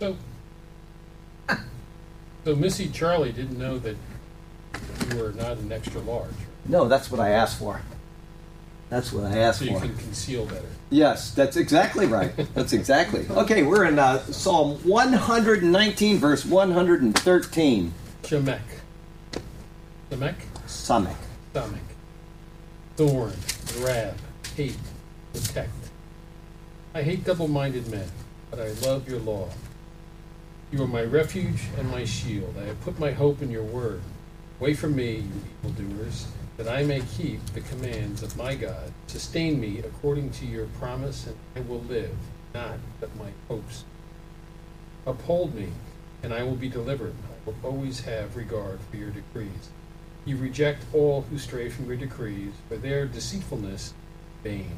So, so Missy Charlie didn't know that you were not an extra large, No, that's what I asked for. That's what I asked so you for. can conceal better. Yes, that's exactly right. That's exactly. Okay, we're in uh, Psalm 119, verse 113. Shemek. Shemek? Samek. Stomach. Thorn. Grab. Hate. Protect. I hate double minded men, but I love your law. You are my refuge and my shield. I have put my hope in your word. Away from me, you evildoers, that I may keep the commands of my God. Sustain me according to your promise, and I will live, not but my hopes. Uphold me, and I will be delivered. I will always have regard for your decrees. You reject all who stray from your decrees, for their deceitfulness vain.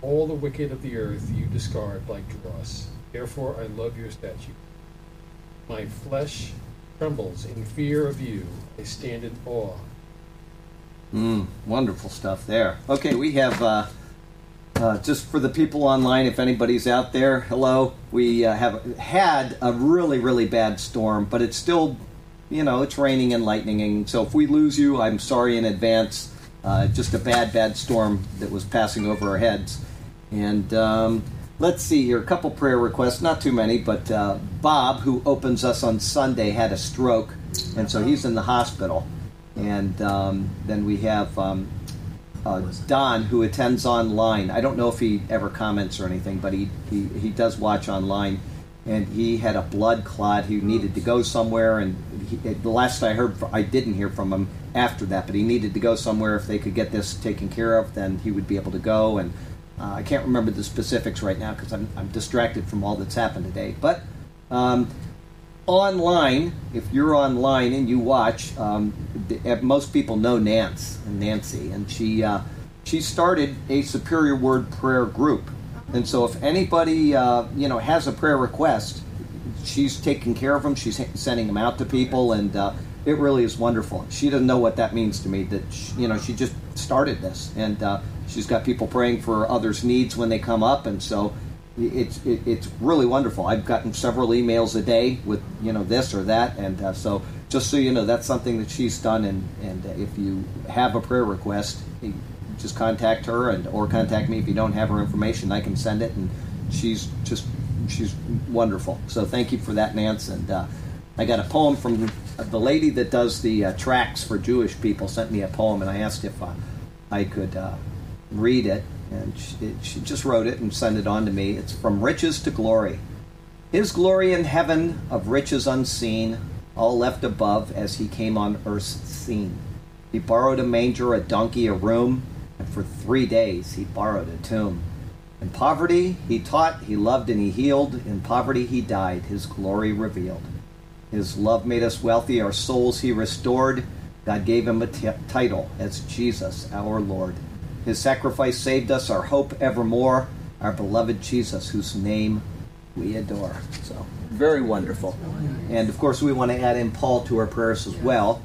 All the wicked of the earth you discard like dross. Therefore I love your statute. My flesh trembles in fear of you. I stand in awe. Mm, wonderful stuff there. Okay, we have uh, uh, just for the people online, if anybody's out there, hello. We uh, have had a really, really bad storm, but it's still, you know, it's raining and lightning. So if we lose you, I'm sorry in advance. Uh, just a bad, bad storm that was passing over our heads. And um, let's see here, a couple prayer requests, not too many, but uh, Bob, who opens us on Sunday, had a stroke, and so he's in the hospital. And um, then we have um, uh, Don, who attends online. I don't know if he ever comments or anything, but he, he, he does watch online. And he had a blood clot. He needed to go somewhere. And he, the last I heard, I didn't hear from him after that, but he needed to go somewhere. If they could get this taken care of, then he would be able to go. And uh, I can't remember the specifics right now because I'm, I'm distracted from all that's happened today. But um, online, if you're online and you watch, um, the, most people know Nance and Nancy, and she uh, she started a Superior Word prayer group. And so, if anybody uh, you know has a prayer request, she's taking care of them. She's sending them out to people, and uh, it really is wonderful. She doesn't know what that means to me. That she, you know, she just started this, and uh, she's got people praying for others' needs when they come up, and so it's it, it's really wonderful. I've gotten several emails a day with you know this or that, and uh, so just so you know, that's something that she's done. And and if you have a prayer request, just contact her and or contact me if you don't have her information. I can send it, and she's just she's wonderful. So thank you for that, Nance. And uh, I got a poem from the lady that does the uh, tracks for Jewish people. Sent me a poem, and I asked if uh, I could uh, read it and she, she, just wrote it and sent it on to me. It's from riches to glory. His glory in heaven of riches unseen, all left above as he came on earth's scene. He borrowed a manger, a donkey, a room, and for three days he borrowed a tomb. In poverty he taught, he loved, and he healed. In poverty he died, his glory revealed. His love made us wealthy, our souls he restored. God gave him a t- title as Jesus, our Lord. His sacrifice saved us, our hope evermore, our beloved Jesus, whose name we adore. So, very wonderful. And of course, we want to add in Paul to our prayers as well.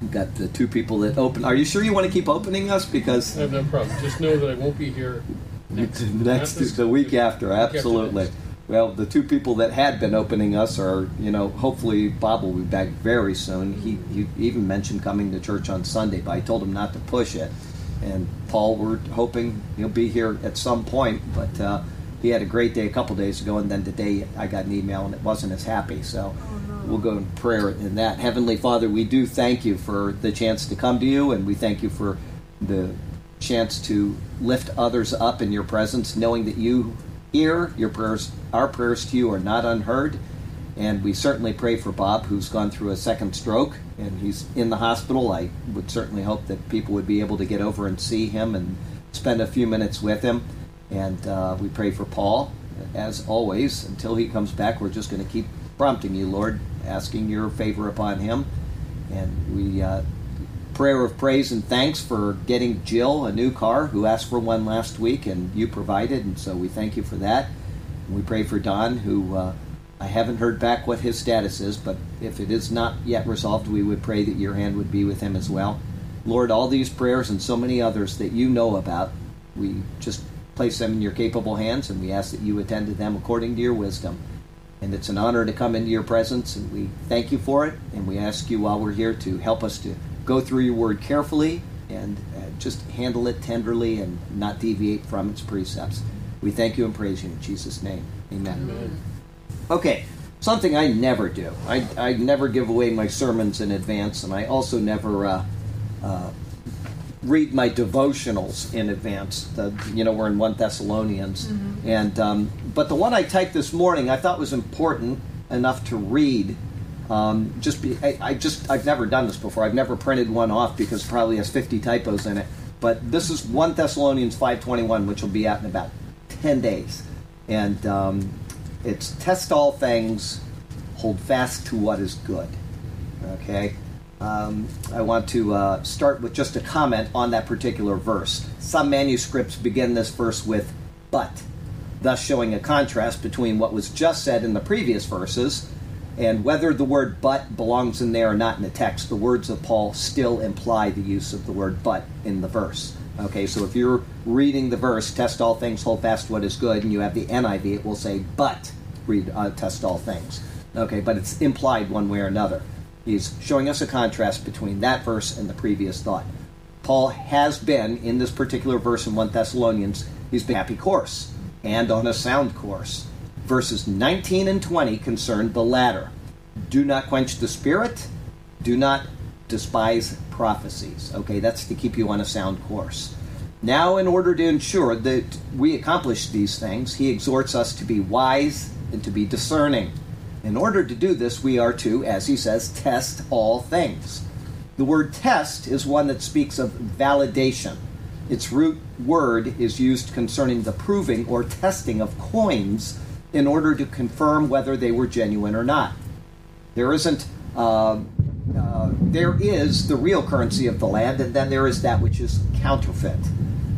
We've got the two people that open. Are you sure you want to keep opening us? Because I have no problem. Just know that I won't be here next, next this- the week after, week after absolutely. Well, the two people that had been opening us are, you know, hopefully Bob will be back very soon. He, he even mentioned coming to church on Sunday, but I told him not to push it. And Paul, we're hoping he'll be here at some point, but uh, he had a great day a couple days ago, and then today I got an email and it wasn't as happy. So we'll go in prayer in that. Heavenly Father, we do thank you for the chance to come to you, and we thank you for the chance to lift others up in your presence, knowing that you hear your prayers. Our prayers to you are not unheard. And we certainly pray for Bob, who's gone through a second stroke and he's in the hospital. I would certainly hope that people would be able to get over and see him and spend a few minutes with him. And uh, we pray for Paul, as always. Until he comes back, we're just going to keep prompting you, Lord, asking your favor upon him. And we uh, prayer of praise and thanks for getting Jill a new car, who asked for one last week, and you provided, and so we thank you for that. And we pray for Don, who uh, I haven't heard back what his status is, but if it is not yet resolved, we would pray that your hand would be with him as well. Lord, all these prayers and so many others that you know about, we just place them in your capable hands, and we ask that you attend to them according to your wisdom. And it's an honor to come into your presence, and we thank you for it. And we ask you while we're here to help us to go through your word carefully and uh, just handle it tenderly and not deviate from its precepts. We thank you and praise you in Jesus' name. Amen. Amen. Okay, something I never do. I, I never give away my sermons in advance, and I also never uh, uh, read my devotionals in advance. The, you know, we're in 1 Thessalonians. And, um, but the one I typed this morning I thought was important enough to read. Um, just be, I, I just I've never done this before. I've never printed one off because it probably has 50 typos in it. But this is 1 Thessalonians 5:21, which will be out in about 10 days, and um, it's test all things, hold fast to what is good. Okay. Um, I want to uh, start with just a comment on that particular verse. Some manuscripts begin this verse with "but," thus showing a contrast between what was just said in the previous verses and whether the word but belongs in there or not in the text, the words of Paul still imply the use of the word but in the verse. Okay, so if you're reading the verse, test all things, hold fast what is good, and you have the NIV, it will say but, read, uh, test all things. Okay, but it's implied one way or another. He's showing us a contrast between that verse and the previous thought. Paul has been, in this particular verse in 1 Thessalonians, he's been happy course and on a sound course. Verses 19 and 20 concern the latter. Do not quench the spirit, do not despise prophecies. Okay, that's to keep you on a sound course. Now, in order to ensure that we accomplish these things, he exhorts us to be wise and to be discerning. In order to do this, we are to, as he says, test all things. The word test is one that speaks of validation. Its root word is used concerning the proving or testing of coins in order to confirm whether they were genuine or not. There isn't, uh, uh, there is the real currency of the land, and then there is that which is counterfeit.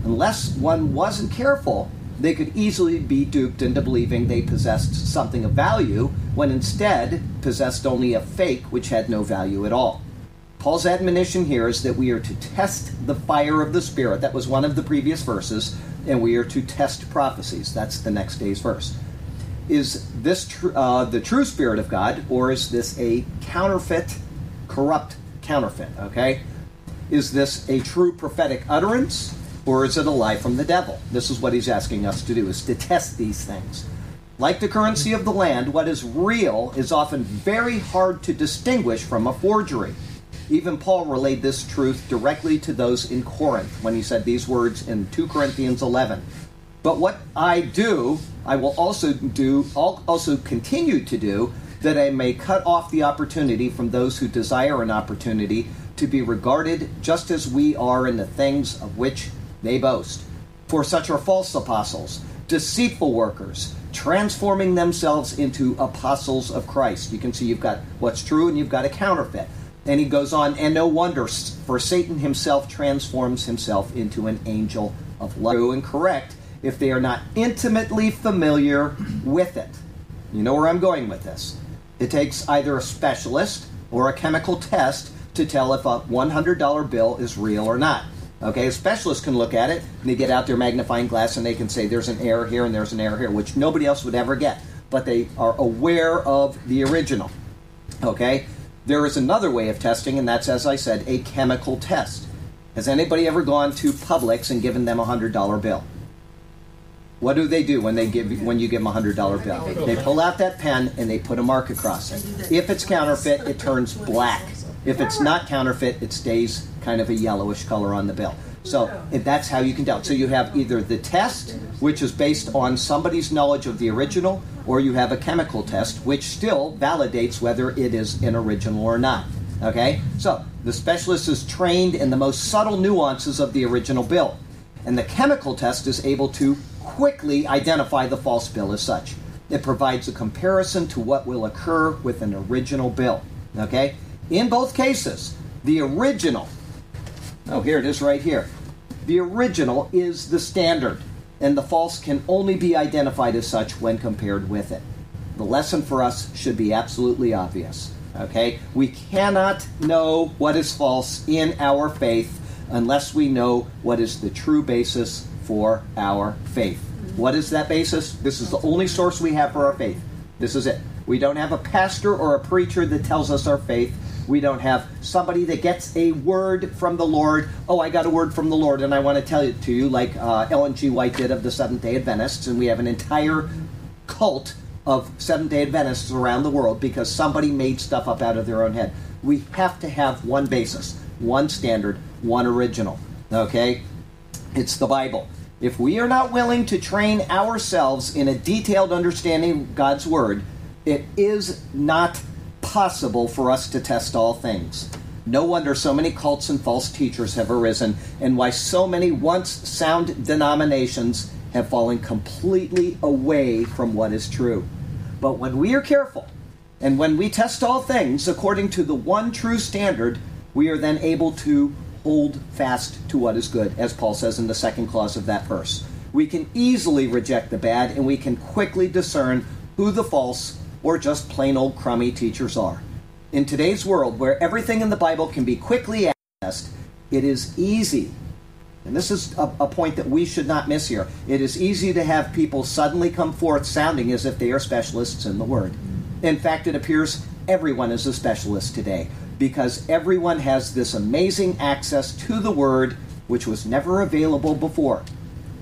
Unless one wasn't careful, they could easily be duped into believing they possessed something of value when instead possessed only a fake which had no value at all. Paul's admonition here is that we are to test the fire of the Spirit. That was one of the previous verses. And we are to test prophecies. That's the next day's verse. Is this tr- uh, the true Spirit of God, or is this a counterfeit, corrupt counterfeit? Okay? Is this a true prophetic utterance, or is it a lie from the devil? This is what he's asking us to do, is to test these things. Like the currency of the land, what is real is often very hard to distinguish from a forgery. Even Paul relayed this truth directly to those in Corinth when he said these words in 2 Corinthians 11. But what I do, I will also do, I'll also continue to do, that I may cut off the opportunity from those who desire an opportunity to be regarded just as we are in the things of which they boast. For such are false apostles, deceitful workers, transforming themselves into apostles of Christ. You can see you've got what's true and you've got a counterfeit. And he goes on, and no wonder, for Satan himself transforms himself into an angel of light. True and correct if they are not intimately familiar with it. You know where I'm going with this. It takes either a specialist or a chemical test to tell if a $100 bill is real or not. Okay, a specialist can look at it and they get out their magnifying glass and they can say there's an error here and there's an error here, which nobody else would ever get. But they are aware of the original. Okay, there is another way of testing, and that's, as I said, a chemical test. Has anybody ever gone to Publix and given them a hundred dollar bill? What do they do when they give when you give them a hundred dollar bill? They pull out that pen and they put a mark across it. If it's counterfeit, it turns black. If it's not counterfeit, it stays kind of a yellowish color on the bill. So that's how you can tell. So you have either the test, which is based on somebody's knowledge of the original, or you have a chemical test, which still validates whether it is an original or not. Okay? So the specialist is trained in the most subtle nuances of the original bill. And the chemical test is able to quickly identify the false bill as such. It provides a comparison to what will occur with an original bill. Okay? In both cases, the original, oh, here it is right here. The original is the standard, and the false can only be identified as such when compared with it. The lesson for us should be absolutely obvious. Okay? We cannot know what is false in our faith unless we know what is the true basis for our faith. What is that basis? This is the only source we have for our faith. This is it. We don't have a pastor or a preacher that tells us our faith. We don't have somebody that gets a word from the Lord. Oh, I got a word from the Lord, and I want to tell it to you, like uh, Ellen G. White did of the Seventh day Adventists. And we have an entire cult of Seventh day Adventists around the world because somebody made stuff up out of their own head. We have to have one basis, one standard, one original. Okay? It's the Bible. If we are not willing to train ourselves in a detailed understanding of God's Word, it is not possible for us to test all things. No wonder so many cults and false teachers have arisen, and why so many once sound denominations have fallen completely away from what is true. But when we are careful, and when we test all things according to the one true standard, we are then able to hold fast to what is good, as Paul says in the second clause of that verse. We can easily reject the bad, and we can quickly discern who the false or just plain old crummy teachers are. In today's world, where everything in the Bible can be quickly accessed, it is easy, and this is a, a, point that we should not miss here. It is easy to have people suddenly come forth sounding as if they are specialists in the Word. In fact, it appears everyone is a specialist today because everyone has this amazing access to the Word which was never available before.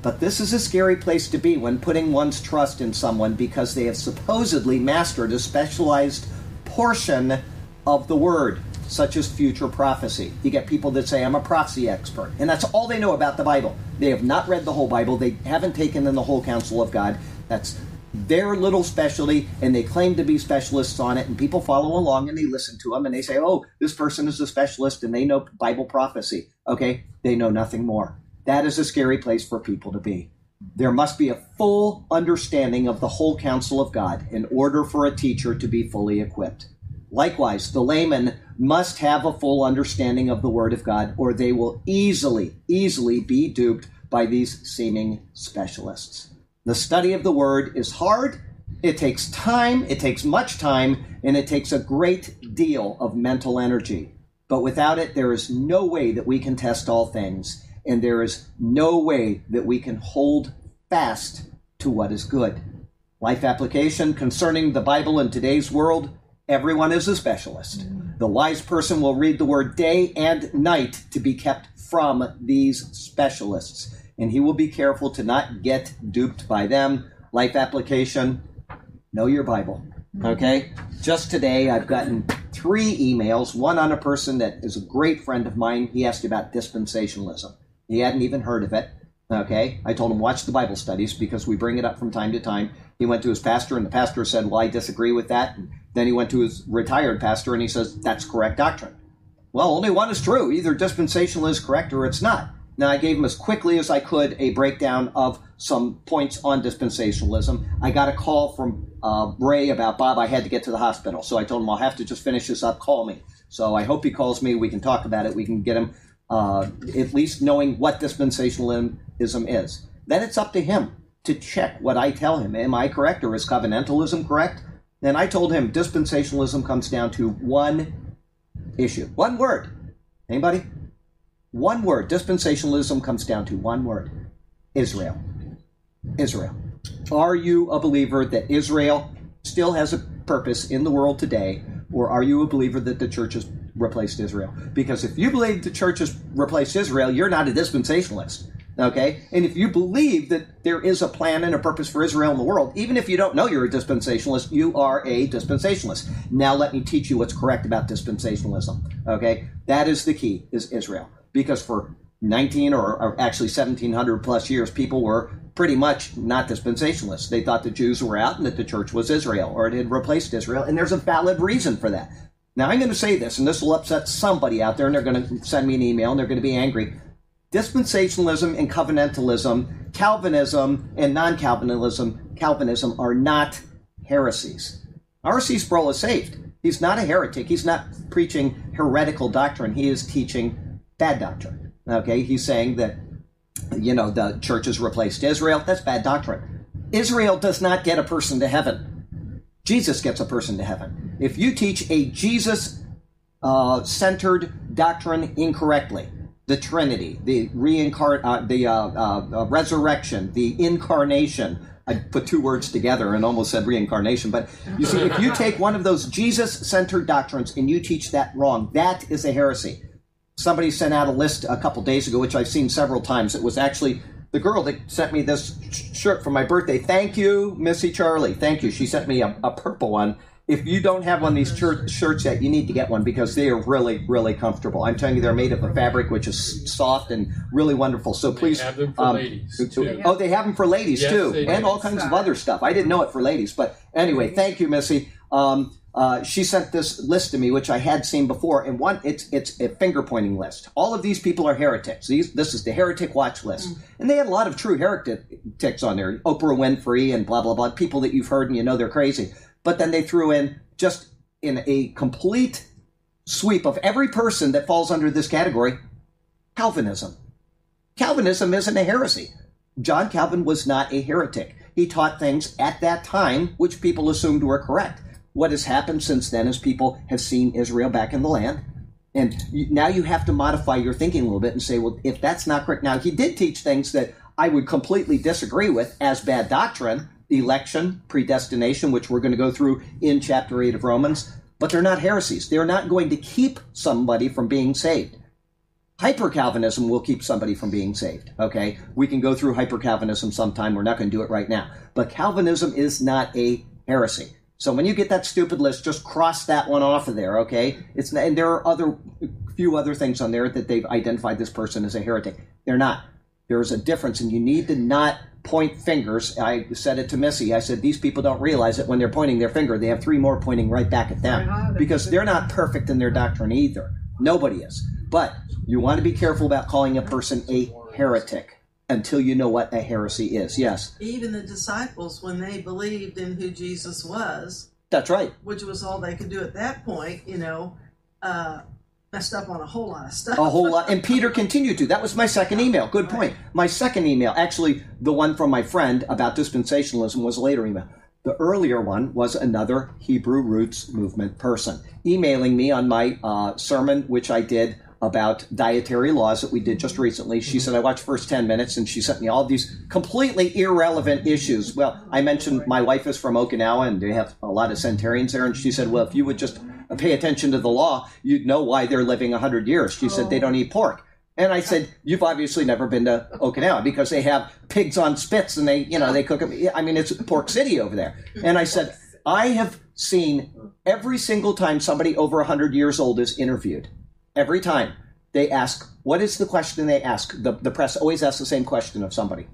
But this is a scary place to be when putting one's trust in someone because they have supposedly mastered a specialized portion of the Word, such as future prophecy. You get people that say, I'm a prophecy expert, and that's all they know about the Bible. They have not read the whole Bible, they haven't taken in the whole counsel of God. That's their little specialty, and they claim to be specialists on it, and people follow along and they listen to them, and they say, Oh, this person is a specialist and they know Bible prophecy. Okay, they know nothing more. That is a scary place for people to be. There must be a full understanding of the whole counsel of God in order for a teacher to be fully equipped. Likewise, the layman must have a full understanding of the Word of God, or they will easily, easily be duped by these seeming specialists. The study of the Word is hard, it takes time, it takes much time, and it takes a great deal of mental energy. But without it, there is no way that we can test all things and there is no way that we can hold fast to what is good. Life application concerning the Bible in today's world everyone is a specialist. The wise person will read the word day and night to be kept from these specialists, and he will be careful to not get duped by them. Life application know your Bible. Mm-hmm. Okay? Just today, I've gotten three emails one on a person that is a great friend of mine. He asked about dispensationalism. He hadn't even heard of it. Okay, I told him watch the Bible studies because we bring it up from time to time. He went to his pastor, and the pastor said, "Well, I disagree with that." And then he went to his retired pastor, and he says, "That's correct doctrine." Well, only one is true. Either dispensational is correct or it's not. Now, I gave him as quickly as I could a breakdown of some points on dispensationalism. I got a call from uh, Ray about Bob. I had to get to the hospital, so I told him I'll have to just finish this up. Call me. So I hope he calls me. We can talk about it. We can get him uh, at least knowing what dispensationalism is. Then it's up to him to check what I tell him. Am I correct or is covenantalism correct? And I told him dispensationalism comes down to one issue, one word. Anybody? One word. Dispensationalism comes down to one word Israel. Israel. Are you a believer that Israel still has a purpose in the world today, or are you a believer that the church has replaced Israel. Because if you believe the church has replaced Israel, you're not a dispensationalist. Okay? And if you believe that there is a plan and a purpose for Israel in the world, even if you don't know you're a dispensationalist, you are a dispensationalist. Now let me teach you what's correct about dispensationalism. Okay? That is the key, is Israel. Because for 19 or, or actually 1700 plus years, people were pretty much not dispensationalists. They thought the Jews were out and that the church was Israel or it had replaced Israel. And there's a valid reason for that. Now, I'm going to say this, and this will upset somebody out there, and they're going to send me an email and they're going to be angry. Dispensationalism and covenantalism, Calvinism and non Calvinism, Calvinism are not heresies. R.C. Sproul is saved. He's not a heretic. He's not preaching heretical doctrine. He is teaching bad doctrine. Okay? He's saying that, you know, the church has replaced Israel. That's bad doctrine. Israel does not get a person to heaven. Jesus gets a person to heaven if you teach a Jesus uh, centered doctrine incorrectly, the Trinity, the reincarn, uh, the uh, uh, uh, resurrection, the incarnation, I put two words together and almost said reincarnation. But you see, if you take one of those Jesus centered doctrines and you teach that wrong, that is a heresy. Somebody sent out a list a couple days ago, which I've seen several times. It was actually the girl that sent me this shirt for my birthday. Thank you, Missy Charlie. Thank you. She sent me a, a purple one if you don't have one of these shir- shirts yet, you need to get one because they are really, really comfortable. I'm telling you, they're made of a fabric which is soft and really wonderful. So please, have them for ladies, too. Oh, they have them for ladies Yes, too, and do. all kinds of other stuff. I didn't know it for ladies, but anyway, thank you, Missy. Um, uh, she sent this list to me, which I had seen before, and one it's it's a finger pointing list. All of these people are heretics. These this is the heretic watch list, and they had a lot of true heretics on there. Oprah Winfrey and blah blah blah, people that you've heard and you know they're crazy. But then they threw in just in a complete sweep of every person that falls under this category, Calvinism. Calvinism isn't a heresy. John Calvin was not a heretic. He taught things at that time which people assumed were correct. What has happened since then is people have seen Israel back in the land. And now you have to modify your thinking a little bit and say, well, if that's not correct. Now, he did teach things that I would completely disagree with as bad doctrine election, predestination, which we're going to go through in chapter 8 of Romans, but they're not heresies. They're not going to keep somebody from being saved. Hyper Calvinism will keep somebody from being saved. Okay, we can go through hyper Calvinism sometime. We're not going to do it right now. But Calvinism is not a heresy. So when you get that stupid list, just cross that one off of there. Okay, it's and there are other few other things on there that they've identified this person as a heretic. They're not. There's a difference, and you need to not point fingers. I said it to Missy. I said these people don't realize that when they're pointing their finger, they have three more pointing right back at them oh, because they're not perfect in their doctrine either. Nobody is. But you want to be careful about calling a person a heretic until you know what a heresy is. Yes, Even the disciples, when they believed in who Jesus was, that's right. which was all they could do at that point, you know, uh, messed up on a whole lot of stuff. a whole lot. And Peter continued to. That was my second email. Good point. My second email, actually, the one from my friend about dispensationalism was a later email. The earlier one was another Hebrew Roots Movement person emailing me on my uh, sermon, which I did about dietary laws that we did just recently. She mm-hmm. said, I watched first 10 minutes and she sent me all these completely irrelevant issues. Well, I mentioned my wife is from Okinawa and they have a lot of centurions there. And she said, Well, if you would just pay attention to the law, you'd know why they're living 100 years. She said, They don't eat pork. And I said, "You've obviously never been to Okinawa because they have pigs on spits and they, you know, they cook them. I mean, it's Pork City over there." And I said, "I have seen every single time somebody over 100 years old is interviewed, every time they ask, what is the question they ask? The, the press always asks the same question of somebody.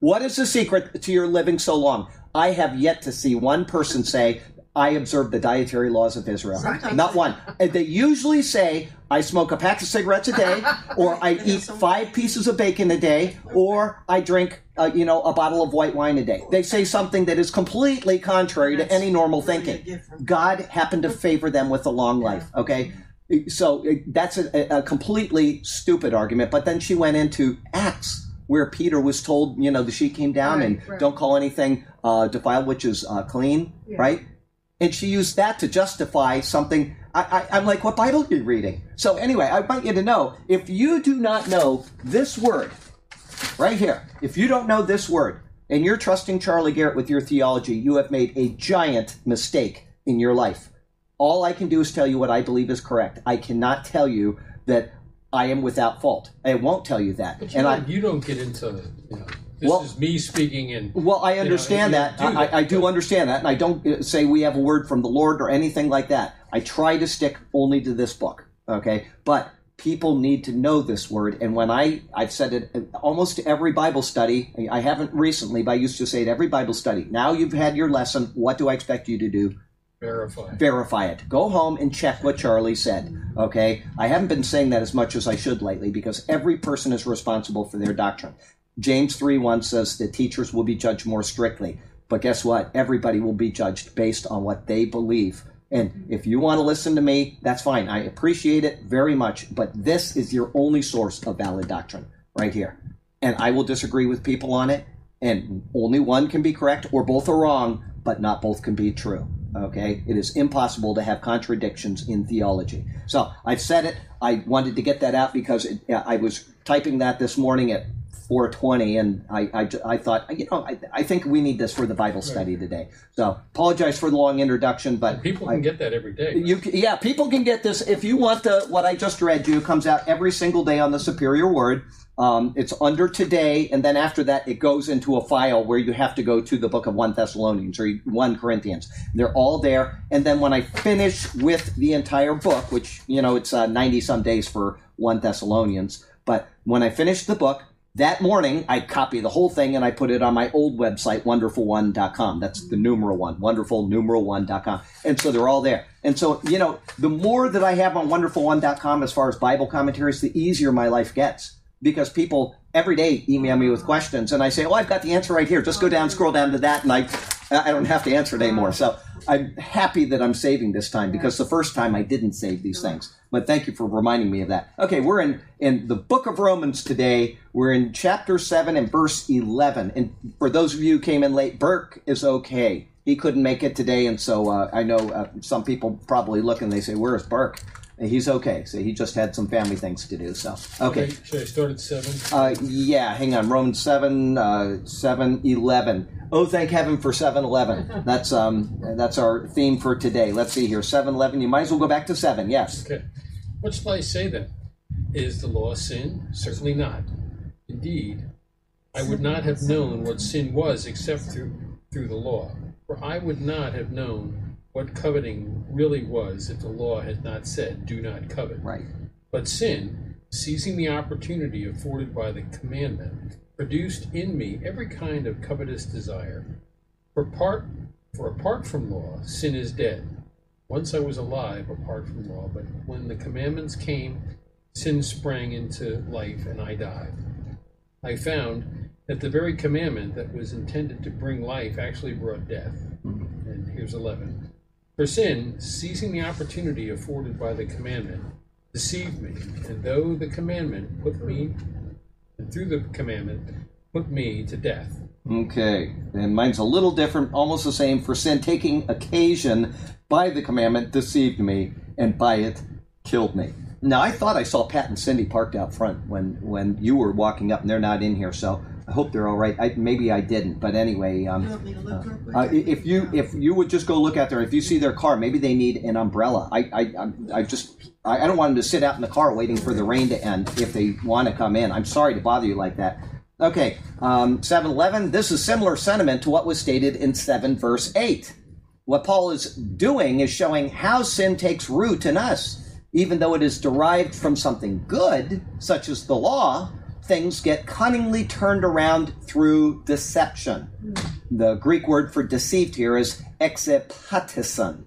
What is the secret to your living so long? I have yet to see one person say, I observe the dietary laws of Israel. Sometimes- Not one. They usually say, I smoke a pack of cigarettes a day, or I eat five pieces of bacon a day, or I drink, uh, you know, a bottle of white wine a day. They say something that is completely contrary to any normal thinking. God happened to favor them with a long life. Okay, so that's a, a completely stupid argument. But then she went into Acts, where Peter was told, you know, the sheet came down Right, and right. don't call anything uh, defiled, which is uh, clean, right? And she used that to justify something. I, I, I'm like, what Bible are you reading? So anyway, I want you to know if you do not know this word right here, if you don't know this word and you're trusting Charlie Garrett with your theology, you have made a giant mistake in your life. All I can do is tell you what I believe is correct. I cannot tell you that I am without fault. I won't tell you that. But you, And don't, you don't get into, you know, this Well- is me speaking in. Well, I you know, understand that. I, that, I do understand that, and I don't uh, say we have a word from the Lord or anything like that. I try to stick only to this book, okay? But people need to know this word, and when I I've said it uh, almost every Bible study. I haven't recently, but I used to say it every Bible study. Now you've had your lesson. What do I expect you to do? Verify. verify it. Go home and check what Charlie said. Okay? I haven't been saying that as much as I should lately because every person is responsible for their doctrine. James 3 1 says that teachers will be judged more strictly. But guess what? Everybody will be judged based on what they believe. And if you want to listen to me, that's fine. I appreciate it very much. But this is your only source of valid doctrine right here. And I will disagree with people on it. And only one can be correct, or both are wrong, but not both can be true. Okay? It is impossible to have contradictions in theology. So I've said it. I wanted to get that out because it, I was typing that this morning at 420 and I, I, I thought you know I, I think we need this for the bible study today so apologize for the long introduction but People I- can get that every day. you, yeah, people can get this if you want the what I just read you. It comes out every single day on the Superior Word. Um, it's under today, and then after that, it goes into a file where you have to go to the book of one Thessalonians or one Corinthians. They're all there, and then when I finish with the entire book, which you know it's uh, ninety some days for one Thessalonians, but when I finish the book, that morning, I copy the whole thing and I put it on my old website, wonderful1.com. That's the numeral one, wonderful numeral one.com. And so they're all there. And so, you know, the more that I have on wonderful1.com as far as Bible commentaries, the easier my life gets because people every day email me with questions and I say, Oh, I've got the answer right here. Just go down, scroll down to that, and I, I don't have to answer it anymore. So I'm happy that I'm saving this time because the first time I didn't save these things. But thank you for reminding me of that. Okay, we're in, in the book of Romans today. We're in chapter 7 and verse 11. And for those of you who came in late, Burke is okay. He couldn't make it today, and so uh, I know uh, some people probably look and they say, Where is Burke? He's okay. So he just had some family things to do. So, okay. Okay, Should I start at seven? Uh, yeah, hang on. Romans 7, uh, 7, 11. Oh, thank heaven for 7, 11. That's, um, that's our theme for today. Let's see here. 7, 11. You might as well go back to 7. Yes. Okay. What shall I say then? Is the law sin? Certainly not. Indeed, I would not have known what sin was except through through the law. For I would not have known what coveting really was if the law had not said, Do not covet. Right. But sin, seizing the opportunity afforded by the commandment, produced in me every kind of covetous desire. For part for apart from law, sin is dead. Once I was alive apart from law, but when the commandments came, sin sprang into life and I died. I found that the very commandment that was intended to bring life actually brought death. Mm-hmm. And here's 11. For sin, seizing the opportunity afforded by the commandment, deceived me, and though the commandment put me, and through the commandment, put me to death. Okay. And mine's a little different, almost the same. For sin, taking occasion by the commandment deceived me, and by it killed me. Now, I thought I saw Pat and Cindy parked out front when, when you were walking up, and they're not in here, so hope they're all right. I, maybe I didn't, but anyway. Um, You want me to look real? Uh, if you if you would just go look out there, if you see their car, maybe they need an umbrella. I I I just I, I don't want them to sit out in the car waiting for the rain to end if they want to come in. I'm sorry to bother you like that. Okay, um, seven eleven. This is similar sentiment to what was stated in seven verse eight. What Paul is doing is showing how sin takes root in us. Even though it is derived from something good, such as the law, things get cunningly turned around through deception. The Greek word for deceived here is exepatison.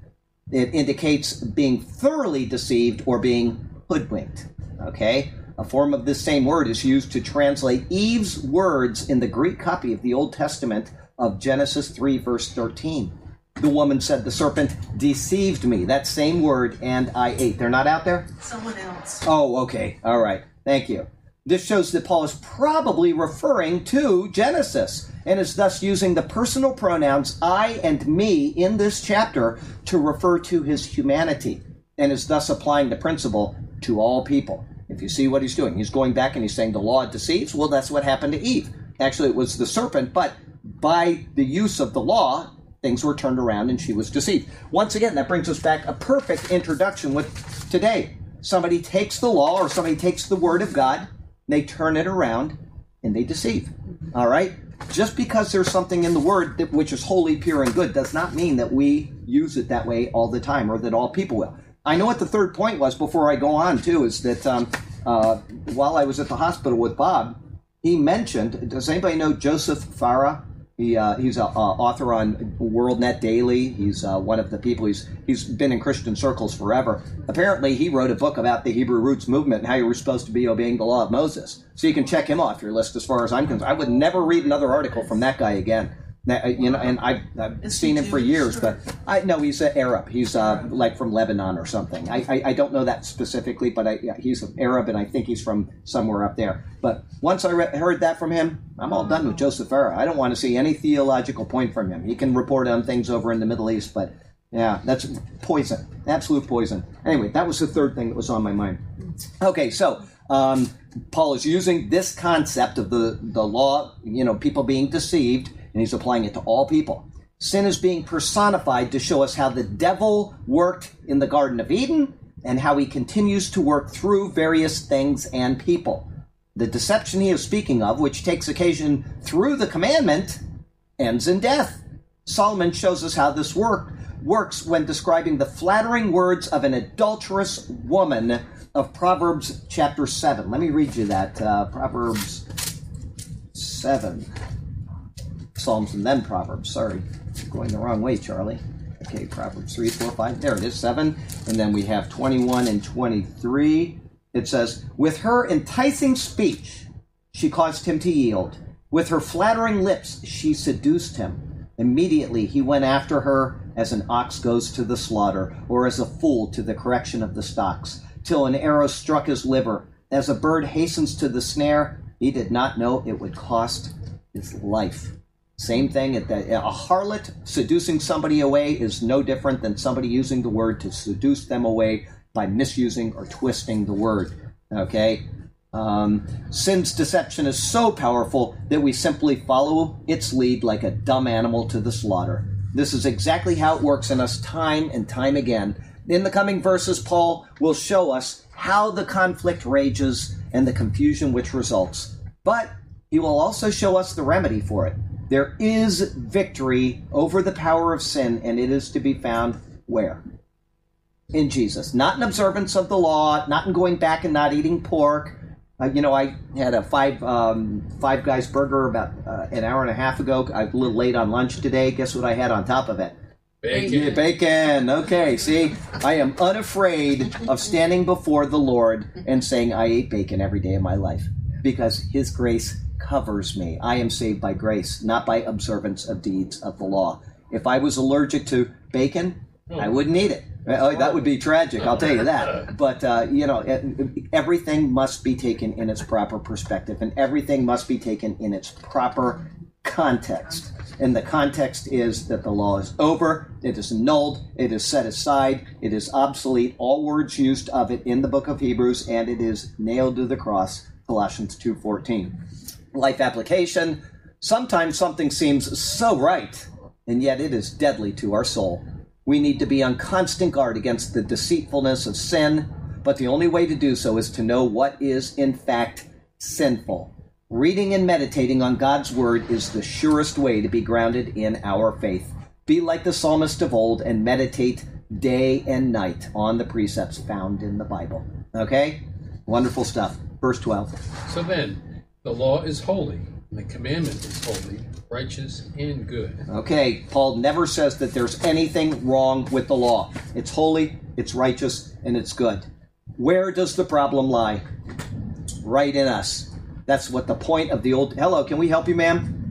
It indicates being thoroughly deceived or being hoodwinked. Okay? A form of this same word is used to translate Eve's words in the Greek copy of the Old Testament of Genesis 3, verse 13. The woman said, The serpent deceived me. That same word, and I ate. They're not out there? Someone else. Oh, okay. All right. Thank you. This shows that Paul is probably referring to Genesis and is thus using the personal pronouns I and me in this chapter to refer to his humanity and is thus applying the principle to all people. If you see what he's doing, he's going back and he's saying the law deceives. Well, that's what happened to Eve. Actually, it was the serpent, but by the use of the law, things were turned around and she was deceived. Once again, that brings us back a perfect introduction with today. Somebody takes the law or somebody takes the word of God, they turn it around and they deceive. All right? Just because there's something in the word that, which is holy, pure, and good does not mean that we use it that way all the time or that all people will. I know what the third point was before I go on, too, is that um, uh, while I was at the hospital with Bob, he mentioned does anybody know Joseph Farah? He, uh, he's an uh, author on WorldNet Daily. He's uh, one of the people. He's he's been in Christian circles forever. Apparently, he wrote a book about the Hebrew Roots movement and how you were supposed to be obeying the law of Moses. So you can check him off your list as far as I'm concerned. I would never read another article from that guy again. That, uh, you know, and I've, I've seen him for years, but I know he's an Arab. He's uh, like from Lebanon or something. I, I, I don't know that specifically, but I, yeah, he's an Arab, and I think he's from somewhere up there. But once I re- heard that from him, I'm all done with Joseph Farah. I don't want to see any theological point from him. He can report on things over in the Middle East, but yeah, that's poison, absolute poison. Anyway, that was the third thing that was on my mind. Okay, so Um, Paul is using this concept of the, the law, you know, people being deceived, and he's applying it to all people. Sin is being personified to show us how the devil worked in the Garden of Eden and how he continues to work through various things and people. The deception he is speaking of, which takes occasion through the commandment, ends in death. Solomon shows us how this work, works when describing the flattering words of an adulterous woman of Proverbs chapter 7. Let me read you that. Uh, Proverbs 7. Psalms and then Proverbs, sorry. Going the wrong way, Charlie. Okay, Proverbs 3, 4, 5. There it is, 7. And then we have 21 and 23. It says, With her enticing speech, she caused him to yield. With her flattering lips, she seduced him. Immediately he went after her as an ox goes to the slaughter, or as a fool to the correction of the stocks, till an arrow struck his liver. As a bird hastens to the snare, he did not know it would cost his life. Same thing. A harlot seducing somebody away is no different than somebody using the word to seduce them away by misusing or twisting the word. Okay? Um, sin's deception is so powerful that we simply follow its lead like a dumb animal to the slaughter. This is exactly how it works in us time and time again. In the coming verses, Paul will show us how the conflict rages and the confusion which results. But he will also show us the remedy for it. There is victory over the power of sin, and it is to be found where? In Jesus. Not in observance of the law, not in going back and not eating pork. Uh, you know, I had a five um, five guys burger about uh, an hour and a half ago. I'm a little late on lunch today. Guess what I had on top of it? Bacon. Bacon. Okay, see, I am unafraid of standing before the Lord and saying I ate bacon every day of my life because His grace covers me. I am saved by grace, not by observance of deeds of the law. If I was allergic to bacon, I wouldn't eat it. Oh, that would be tragic, I'll tell you that. But, uh, you know, everything must be taken in its proper perspective, and everything must be taken in its proper context. And the context is that the law is over, it is annulled, it is set aside, it is obsolete, all words used of it in the book of Hebrews, and it is nailed to the cross, Colossians 2.14 life application. Sometimes something seems so right, and yet it is deadly to our soul. We need to be on constant guard against the deceitfulness of sin, but the only way to do so is to know what is, in fact, sinful. Reading and meditating on God's Word is the surest way to be grounded in our faith. Be like the psalmist of old and meditate day and night on the precepts found in the Bible. Okay? Wonderful stuff. Verse 12. So then, the law is holy, the commandment is holy, righteous, and good. Okay, Paul never says that there's anything wrong with the law. It's holy, it's righteous, and it's good. Where does the problem lie? Right in us. That's what the point of the old. Hello, can we help you, ma'am?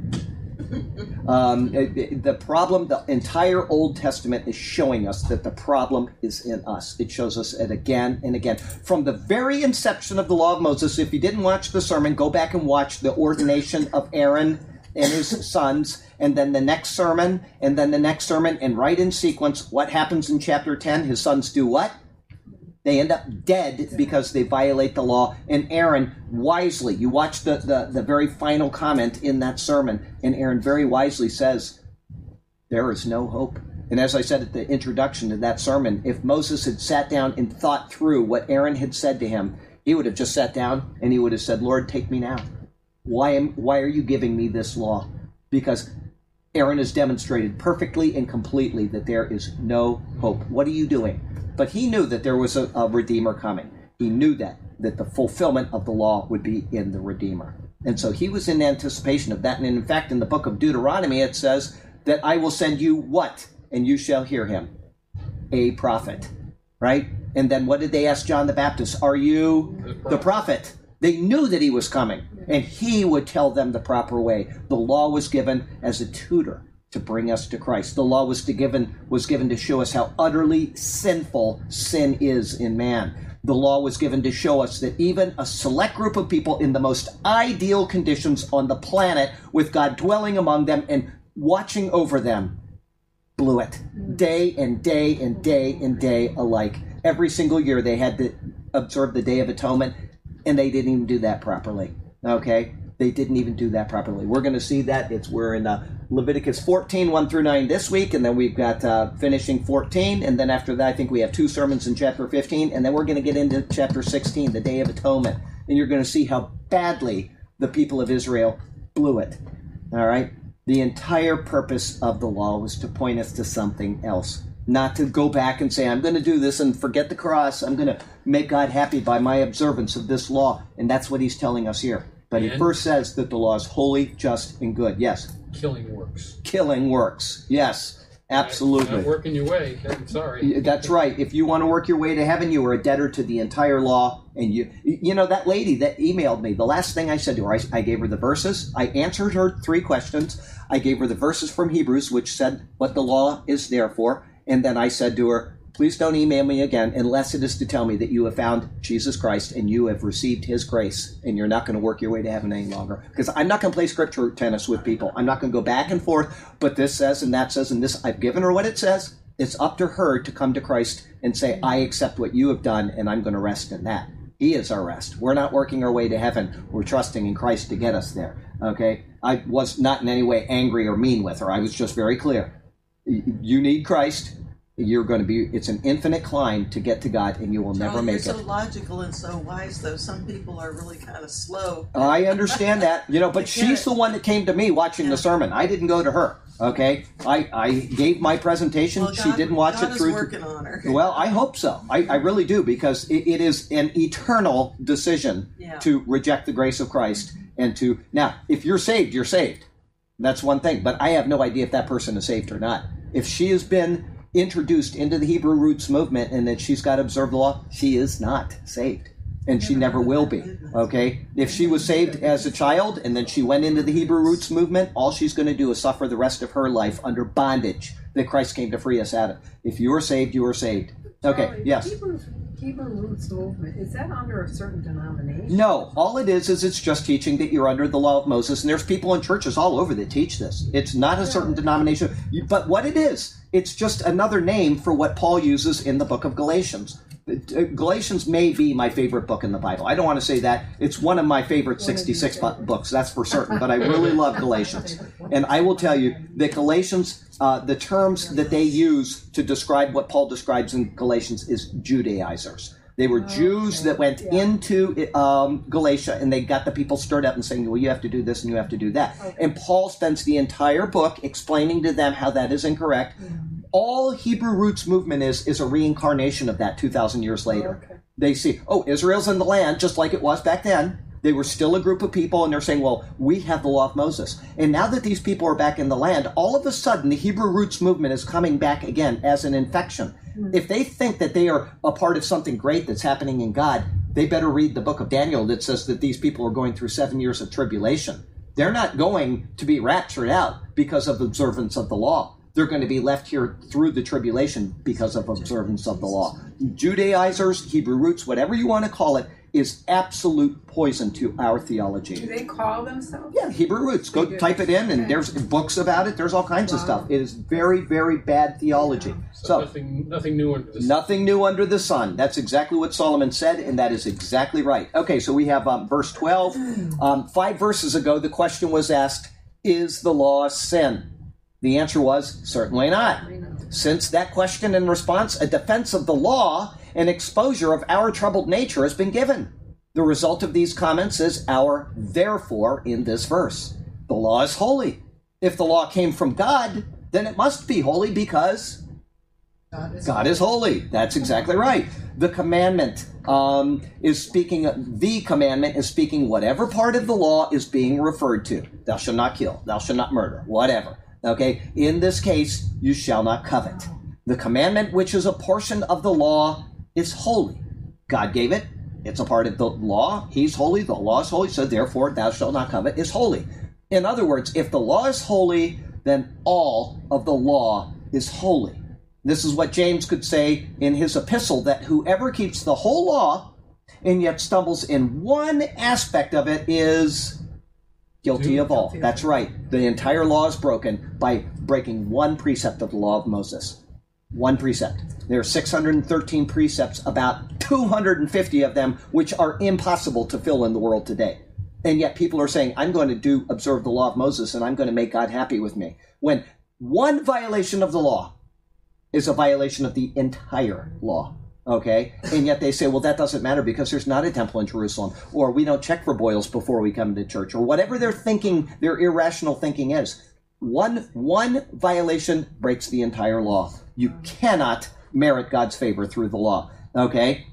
Um, the problem, the entire Old Testament is showing us that the problem is in us. It shows us it again and again. From the very inception of the law of Moses, if you didn't watch the sermon, go back and watch the ordination of Aaron and his sons, and then the next sermon, and then the next sermon, and right in sequence, what happens in chapter 10? His sons do what? They end up dead because they violate the law. And Aaron wisely, you watch the, the, the very final comment in that sermon, and Aaron very wisely says, There is no hope. And as I said at the introduction to that sermon, if Moses had sat down and thought through what Aaron had said to him, he would have just sat down and he would have said, Lord, take me now. Why, am, why are you giving me this law? Because Aaron has demonstrated perfectly and completely that there is no hope. What are you doing? But he knew that there was a, a Redeemer coming. He knew that, that the fulfillment of the law would be in the Redeemer. And so he was in anticipation of that. And in fact, in the book of Deuteronomy, it says that I will send you what? And you shall hear him. A prophet. Right? And then what did they ask John the Baptist? Are you the prophet? The prophet? They knew that he was coming, and he would tell them the proper way. The law was given as a tutor to bring us to Christ. The law was given was given to show us how utterly sinful sin is in man. The law was given to show us that even a select group of people in the most ideal conditions on the planet, with God dwelling among them and watching over them, blew it day and day and day and day alike. Every single year they had to observe the Day of Atonement. and they didn't even do that properly. Okay, they didn't even do that properly. We're going to see that. It's we're in uh, Leviticus 14, 1 through 9 this week, and then we've got uh, finishing 14, and then after that, I think we have two sermons in chapter 15, and then we're going to get into chapter 16, the Day of Atonement, and you're going to see how badly the people of Israel blew it. All right, the entire purpose of the law was to point us to something else. Not to go back and say, I'm going to do this and forget the cross. I'm going to make God happy by my observance of this law. And that's what he's telling us here. But he first says that the law is holy, just, and good. Yes. Killing works. Killing works. Yes. Not Absolutely. working your way. I'm sorry. That's right. If you want to work your way to heaven, you are a debtor to the entire law. And you, you know, that lady that emailed me, the last thing I said to her, I, I gave her the verses. I answered her three questions. I gave her the verses from Hebrews, which said what the law is there for. And then I said to her, please don't email me again unless it is to tell me that you have found Jesus Christ and you have received his grace and you're not going to work your way to heaven any longer. Because I'm not going to play scripture tennis with people. I'm not going to go back and forth, but this says and that says and this. I've given her what it says. It's up to her to come to Christ and say, I accept what you have done and I'm going to rest in that. He is our rest. We're not working our way to heaven. We're trusting in Christ to get us there. Okay? I was not in any way angry or mean with her. I was just very clear. You need Christ. You're going to be, it's an infinite climb to get to God and you will never make you're it. so logical and so wise, though. Some people are really kind of slow. I understand that, you know, but she's it. the one that came to me watching the sermon. I didn't go to her. Okay? I, I gave my presentation. Well, she didn't watch God it is through. working on her. Well, I hope so. I, I really do because it, it is an eternal decision Yeah. to reject the grace of Christ mm-hmm. and to now, if you're saved, you're saved. That's one thing. But I have no idea if that person is saved or not. If she has been introduced into the Hebrew roots movement and that she's got to observe the law, she is not saved. And she never will be. Okay? If she was saved as a child and then she went into the Hebrew roots movement, all she's going to do is suffer the rest of her life under bondage that Christ came to free us out of. If you are saved, you are saved. Okay, Charlie, yes. Hebrew, Hebrew roots movement, is that under a certain denomination? No, all it is is it's just teaching that you're under the law of Moses, and there's people in churches all over that teach this. It's not a certain denomination, but what it is, it's just another name for what Paul uses in the book of Galatians. Uh, Galatians may be my favorite book in the Bible. I don't want to say that. It's one of my favorite 66 bu- books, that's for certain, but I really love Galatians. And I will tell you that Galatians, uh, the terms that they use to describe what Paul describes in Galatians is Judaizers. They were Jews that went yeah. into um, Galatia and they got the people stirred up and saying, well, you have to do this and you have to do that. And Paul spends the entire book explaining to them how that is incorrect. All Hebrew roots movement is is a reincarnation of that 2,000 years later. Okay. They see, oh, Israel's in the land just like it was back then. They were still a group of people, and they're saying, well, we have the law of Moses. And now that these people are back in the land, all of a sudden the Hebrew roots movement is coming back again as an infection. Hmm. If they think that they are a part of something great that's happening in God, they better read the book of Daniel that says that these people are going through seven years of tribulation. They're not going to be raptured out because of observance of the law. They're going to be left here through the tribulation because of observance of the law. Judaizers, Hebrew roots, whatever you want to call it, is absolute poison to our theology. Do theology. they call themselves? Yeah, Hebrew roots. Go They do. type it in, and there's books about it. There's all kinds of stuff. It is very, very bad theology. So, So, nothing, nothing new under the sun. Nothing new under the sun. That's exactly what Solomon said, and that is exactly right. Okay, so we have um, verse 12. Um, five verses ago, the question was asked Is the law sin? The answer was certainly not. I know. Since that question and response, a defense of the law and exposure of our troubled nature has been given. The result of these comments is our therefore in this verse. The law is holy. If the law came from God, then it must be holy because God is God is holy. That's exactly right. The commandment um, is speaking, the commandment is speaking whatever part of the law is being referred to. Thou shalt not kill, thou shalt not murder, whatever. Okay? In this case, you shall not covet. The commandment, which is a portion of the law, is holy. God gave it. It's a part of the law. He's holy. The law is holy. So therefore, thou shalt not covet is holy. In other words, if the law is holy, then all of the law is holy. This is what James could say in his epistle that whoever keeps the whole law and yet stumbles in one aspect of it is guilty of all. Guilty of That's right. The entire law is broken by breaking one precept of the law of Moses. One precept. There are 613 precepts about 250 of them, which are impossible to fill in the world today. And yet people are saying, I'm going to do observe the law of Moses and I'm going to make God happy with me. When one violation of the law is a violation of the entire law. Okay? And yet they say, well, that doesn't matter because there's not a temple in Jerusalem, or we don't check for boils before we come to church, or whatever their thinking, their irrational thinking is. One, one violation breaks the entire law. You cannot merit God's favor through the law. Okay?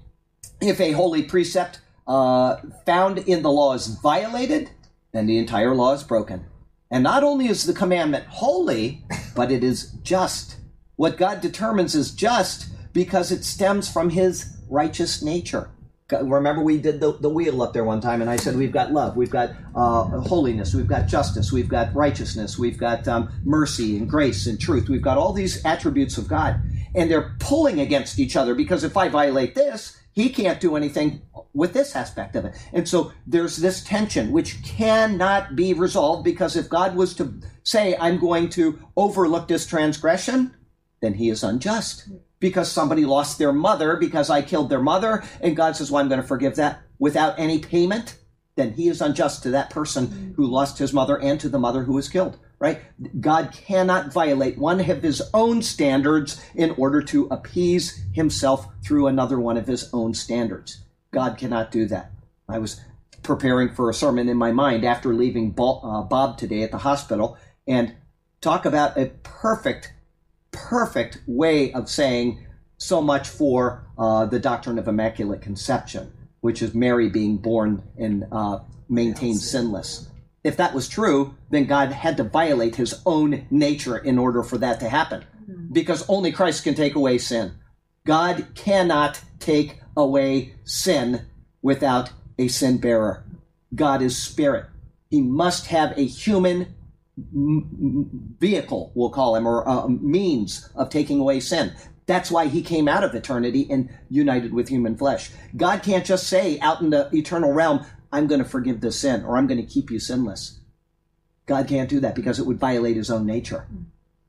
If a holy precept uh, found in the law is violated, then the entire law is broken. And not only is the commandment holy, but it is just. What God determines is just because it stems from his righteous nature. Remember, we did the, the wheel up there one time, and I said we've got love, we've got uh, holiness, we've got justice, we've got righteousness, we've got um, mercy and grace and truth. We've got all these attributes of God, and they're pulling against each other because if I violate this, he can't do anything with this aspect of it. And so there's this tension which cannot be resolved because if God was to say, I'm going to overlook this transgression, then he is unjust because somebody lost their mother because I killed their mother, and God says, Well, I'm going to forgive that without any payment, then he is unjust to that person who lost his mother and to the mother who was killed, right? God cannot violate one of his own standards in order to appease himself through another one of his own standards. God cannot do that. I was preparing for a sermon in my mind after leaving uh, Bob today at the hospital and talk about a perfect perfect way of saying so much for uh, the doctrine of Immaculate Conception, which is Mary being born and uh, maintained sinless. If that was true, then God had to violate his own nature in order for that to happen, because only Christ can take away sin. God cannot take away sin without a sin bearer. God is spirit. He must have a human vehicle, we'll call him, or a means of taking away sin. That's why he came out of eternity and united with human flesh. God can't just say out in the eternal realm, I'm going to forgive this sin or I'm going to keep you sinless. God can't do that because it would violate his own nature.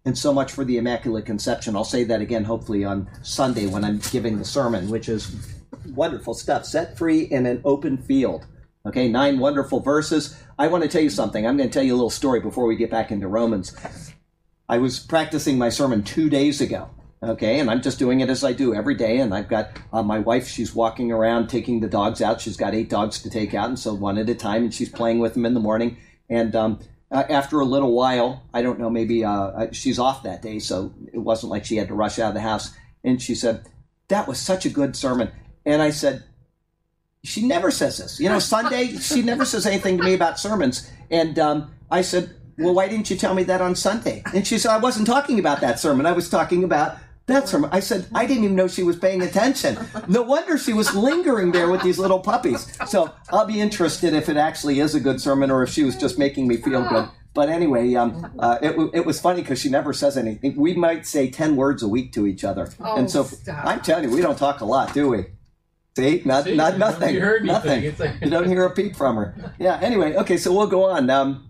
And so much for the Immaculate Conception. I'll say that again, hopefully, on Sunday when I'm giving the sermon, which is wonderful stuff. Set free in an open field. Okay, nine wonderful verses. I want to tell you something. I'm going to tell you a little story before we get back into Romans. I was practicing my sermon two days ago. Okay, and I'm just doing it as I do every day. And I've got uh, my wife, she's walking around taking the dogs out. She's got eight dogs to take out, and so one at a time, and she's playing with them in the morning. And um, after a little while, I don't know, maybe uh, uh she's off that day, so it wasn't like she had to rush out of the house. And she said, That was such a good sermon. And I said, she never says this. You know, Sunday, she never says anything to me about sermons. And um, I said, Well, why didn't you tell me that on Sunday? And she said, I wasn't talking about that sermon. I was talking about that sermon. I said, I didn't even know she was paying attention. No wonder she was lingering there with these little puppies. So I'll be interested if it actually is a good sermon or if she was just making me feel good. But anyway, um, uh, it, it was funny because she never says anything. We might say 10 words a week to each other. Oh, and so stop. I'm telling you, we don't talk a lot, do we? See, not See, not you nothing, nothing. Like- you don't hear a peep from her. Yeah. Anyway, okay, so we'll go on. Um,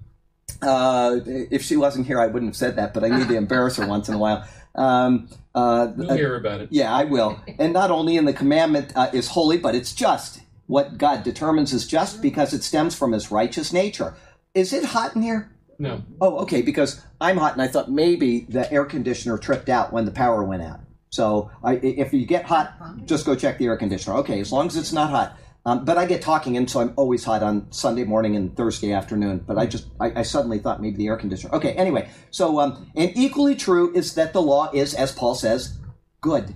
uh, if she wasn't here, I wouldn't have said that, but I need to embarrass her once in a while. Um, uh, You'll hear about it. yeah, I will. And not only in the commandment uh, is holy, but it's just. What God determines is just because it stems from His righteous nature. Is it hot in here? No. Oh, okay, because I'm hot and I thought maybe the air conditioner tripped out when the power went out. So I, if you get hot, just go check the air conditioner. Okay, as long as it's not hot. Um, but I get talking, and so I'm always hot on Sunday morning and Thursday afternoon. But I just, I, I suddenly thought maybe the air conditioner. Okay, anyway, so, um, and equally true is that the law is, as Paul says, good.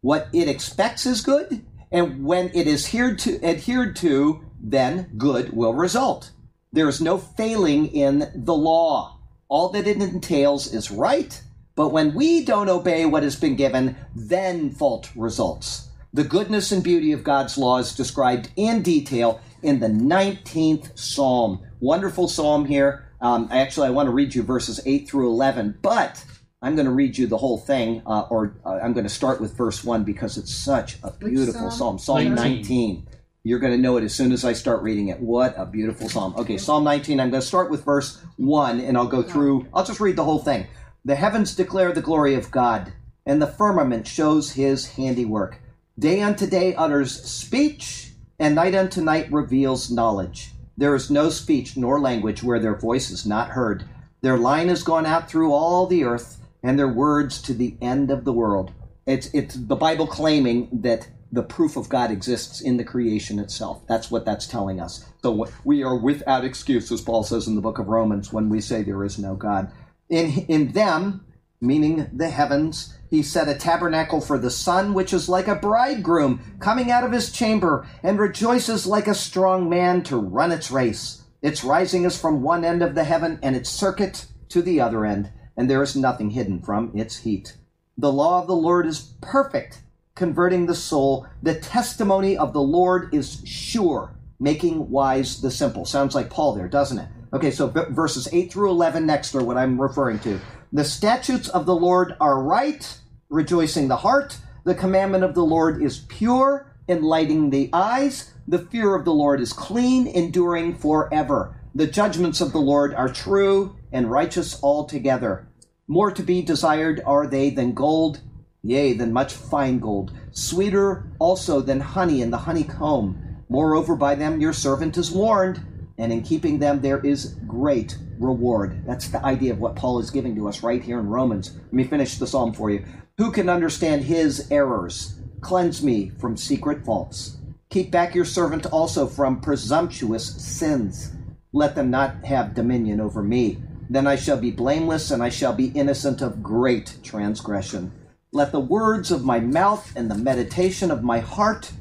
What it expects is good, and when it is adhered to, adhered to, then good will result. There is no failing in the law. All that it entails is right, but when we don't obey what has been given, then fault results. The goodness and beauty of God's law is described in detail in the 19th Psalm. Wonderful Psalm here. Um, actually, I want to read you verses 8 through 11, but I'm going to read you the whole thing, uh, or uh, I'm going to start with verse 1 because it's such a beautiful Psalm? Psalm. Psalm 19. 19. You're going to know it as soon as I start reading it. What a beautiful Psalm. Okay, Psalm 19. I'm going to start with verse 1 and I'll go through, I'll just read the whole thing. The heavens declare the glory of God, and the firmament shows his handiwork. Day unto day utters speech, and night unto night reveals knowledge. There is no speech nor language where their voice is not heard. Their line has gone out through all the earth, and their words to the end of the world. It's, it's the Bible claiming that the proof of God exists in the creation itself. That's what that's telling us. So we are without excuse, as Paul says in the book of Romans, when we say there is no God. In, in them, meaning the heavens, he set a tabernacle for the sun, which is like a bridegroom coming out of his chamber, and rejoices like a strong man to run its race. Its rising is from one end of the heaven, and its circuit to the other end, and there is nothing hidden from its heat. The law of the Lord is perfect, converting the soul. The testimony of the Lord is sure, making wise the simple. Sounds like Paul there, doesn't it? Okay, so verses 8 through 11 next are what I'm referring to. The statutes of the Lord are right, rejoicing the heart. The commandment of the Lord is pure, enlightening the eyes. The fear of the Lord is clean, enduring forever. The judgments of the Lord are true and righteous altogether. More to be desired are they than gold, yea, than much fine gold, sweeter also than honey in the honeycomb. Moreover, by them your servant is warned, and in keeping them there is great reward. That's the idea of what Paul is giving to us right here in Romans. Let me finish the psalm for you. Who can understand his errors? Cleanse me from secret faults. Keep back your servant also from presumptuous sins. Let them not have dominion over me. Then I shall be blameless and I shall be innocent of great transgression. Let the words of my mouth and the meditation of my heart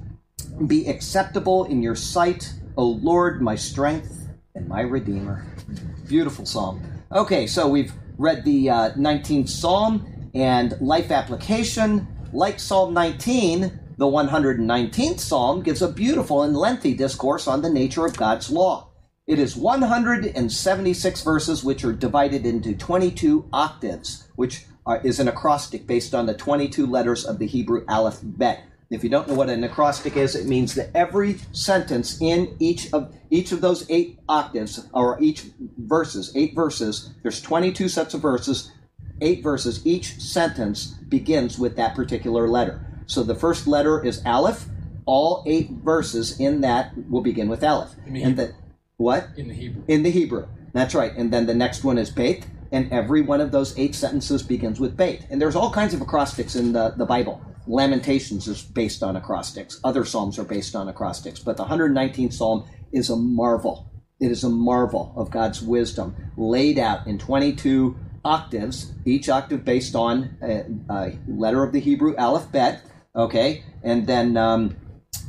be acceptable in your sight, O Lord, my strength and my redeemer. Beautiful psalm. Okay, so we've read the uh, 19th psalm and life application. Like Psalm 19, the 119th psalm gives a beautiful and lengthy discourse on the nature of God's law. It is 176 verses, which are divided into 22 octaves, which are, is an acrostic based on the 22 letters of the Hebrew alphabet. If you don't know what an acrostic is, it means that every sentence in each of each of those eight octaves or each verses, eight verses, there's 22 sets of verses, eight verses, each sentence begins with that particular letter. So the first letter is Aleph. All eight verses in that will begin with Aleph. and the what? In the Hebrew. In the Hebrew. That's right. And then the next one is Beit, and every one of those eight sentences begins with Beit. And there's all kinds of acrostics in the, the Bible. Lamentations is based on acrostics. Other psalms are based on acrostics. But the 119th psalm is a marvel. It is a marvel of God's wisdom laid out in 22 octaves, each octave based on a, a letter of the Hebrew alphabet. Okay, and then um,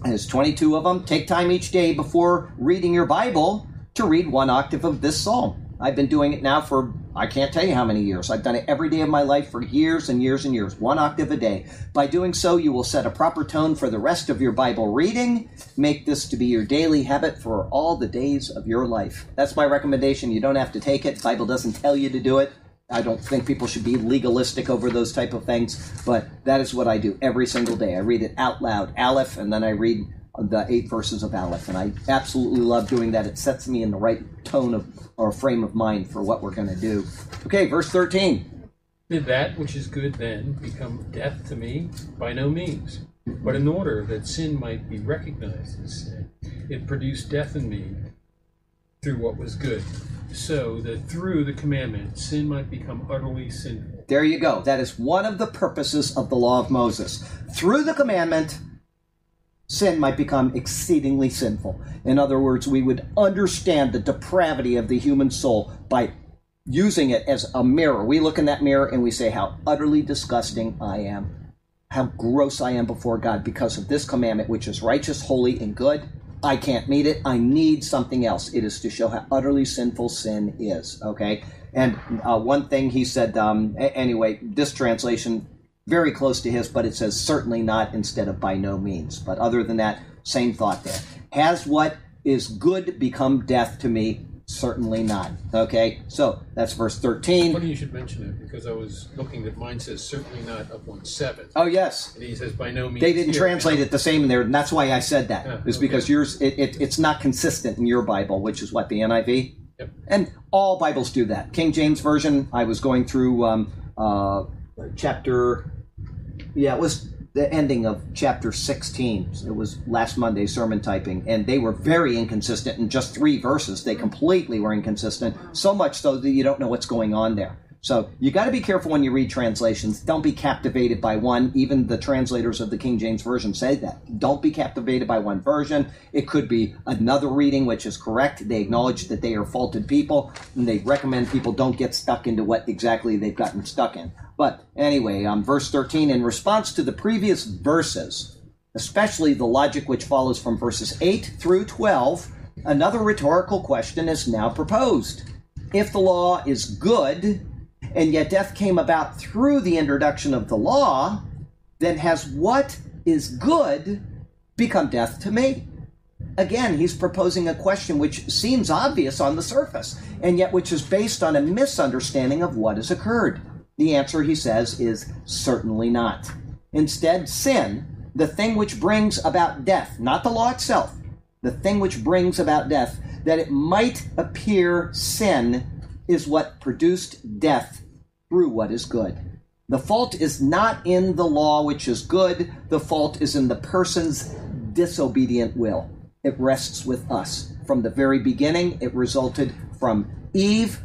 there's 22 of them. Take time each day before reading your Bible to read one octave of this psalm. I've been doing it now for I can't tell you how many years. I've done it every day of my life for years and years and years, one octave a day. By doing so, you will set a proper tone for the rest of your Bible reading. Make this to be your daily habit for all the days of your life. That's my recommendation. You don't have to take it. Bible doesn't tell you to do it. I don't think people should be legalistic over those type of things, but that is what I do every single day. I read it out loud, Aleph, and then I read the eight verses of Aleph, and I absolutely love doing that. It sets me in the right tone of or frame of mind for what we're going to do. Okay, verse thirteen. Did that which is good then become death to me? By no means. But in order that sin might be recognized as sin, it produced death in me through what was good, so that through the commandment sin might become utterly sinful. There you go. That is one of the purposes of the law of Moses. Through the commandment, sin might become exceedingly sinful. In other words, we would understand the depravity of the human soul by using it as a mirror. We look in that mirror and we say, How utterly disgusting I am, how gross I am before God because of this commandment, which is righteous, holy, and good. I can't meet it. I need something else. It is to show how utterly sinful sin is. Okay? And uh, one thing he said, um, anyway, this translation very close to his, but it says certainly not instead of by no means. But other than that, same thought there. Has what is good become death to me? Certainly not. Okay, so that's verse 13. Funny you should mention it because I was looking that mine says certainly not of one seventh. Oh, yes. And he says by no means. They didn't here. translate it the same in there, and that's why I said that. Yeah, is okay. because yours, it, it, it's not consistent in your Bible, which is what, the NIV? Yep. And all Bibles do that. King James Version, I was going through um, uh, chapter, yeah, it was the ending of chapter 16. It was last Monday's sermon typing, and they were very inconsistent in just three verses. They completely were inconsistent, so much so that you don't know what's going on there. So you got to be careful when you read translations. Don't be captivated by one. Even the translators of the King James Version say that. Don't be captivated by one version. It could be another reading which is correct. They acknowledge that they are faulted people, and they recommend people don't get stuck into what exactly they've gotten stuck in. But anyway, um, verse 13, in response to the previous verses, especially the logic which follows from verses 8 through 12, another rhetorical question is now proposed. If the law is good, and yet death came about through the introduction of the law, then has what is good become death to me? Again, he's proposing a question which seems obvious on the surface, and yet which is based on a misunderstanding of what has occurred. The answer, he says, is certainly not. Instead, sin, the thing which brings about death, not the law itself, the thing which brings about death, that it might appear sin is what produced death through what is good. The fault is not in the law which is good, the fault is in the person's disobedient will. It rests with us. From the very beginning, it resulted from Eve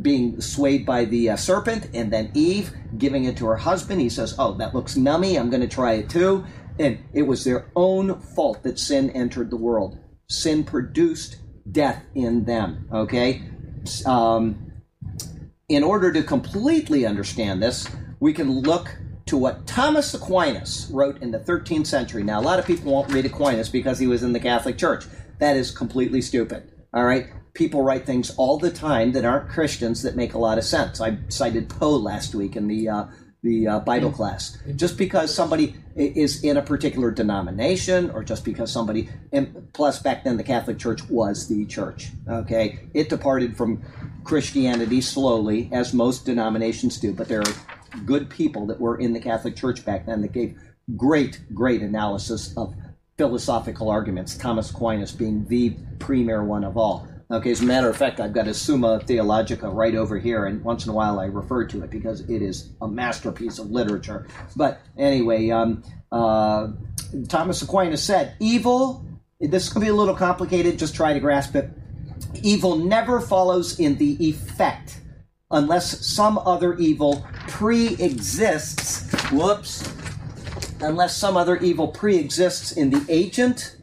being swayed by the uh, serpent, and then Eve giving it to her husband. He says, Oh, that looks nummy. I'm going to try it too. And it was their own fault that sin entered the world. Sin produced death in them. Okay? Um, in order to completely understand this, we can look to what Thomas Aquinas wrote in the 13th century. Now, a lot of people won't read Aquinas because he was in the Catholic Church. That is completely stupid. All right? People write things all the time that aren't Christians that make a lot of sense. I cited Poe last week in the uh, the uh, Bible class. Just because somebody is in a particular denomination, or just because somebody, and plus back then the Catholic Church was the church. Okay, it departed from Christianity slowly, as most denominations do, but there are good people that were in the Catholic Church back then that gave great, great analysis of philosophical arguments. Thomas Aquinas being the premier one of all. Okay, as a matter of fact, I've got a Summa Theologica right over here, and once in a while I refer to it because it is a masterpiece of literature. But anyway, um, uh, Thomas Aquinas said, Evil, this could be a little complicated, just try to grasp it. Evil never follows in the effect unless some other evil pre exists. Whoops. Unless some other evil pre exists in the agent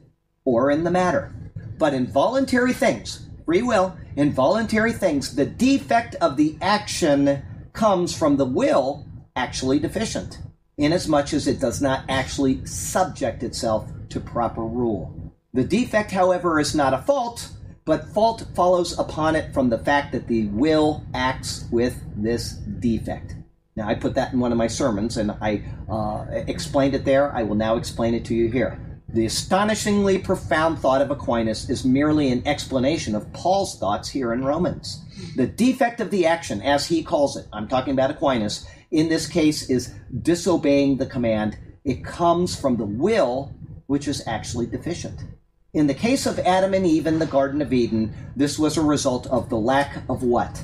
or in the matter. But in voluntary things, free will, involuntary things, the defect of the action comes from the will actually deficient, inasmuch as it does not actually subject itself to proper rule. The defect, however, is not a fault, but fault follows upon it from the fact that the will acts with this defect. Now, I put that in one of my sermons and I uh, explained it there. I will now explain it to you here. The astonishingly profound thought of Aquinas is merely an explanation of Paul's thoughts here in Romans. The defect of the action, as he calls it, I'm talking about Aquinas, in this case is disobeying the command. It comes from the will, which is actually deficient. In the case of Adam and Eve in the Garden of Eden, this was a result of the lack of what?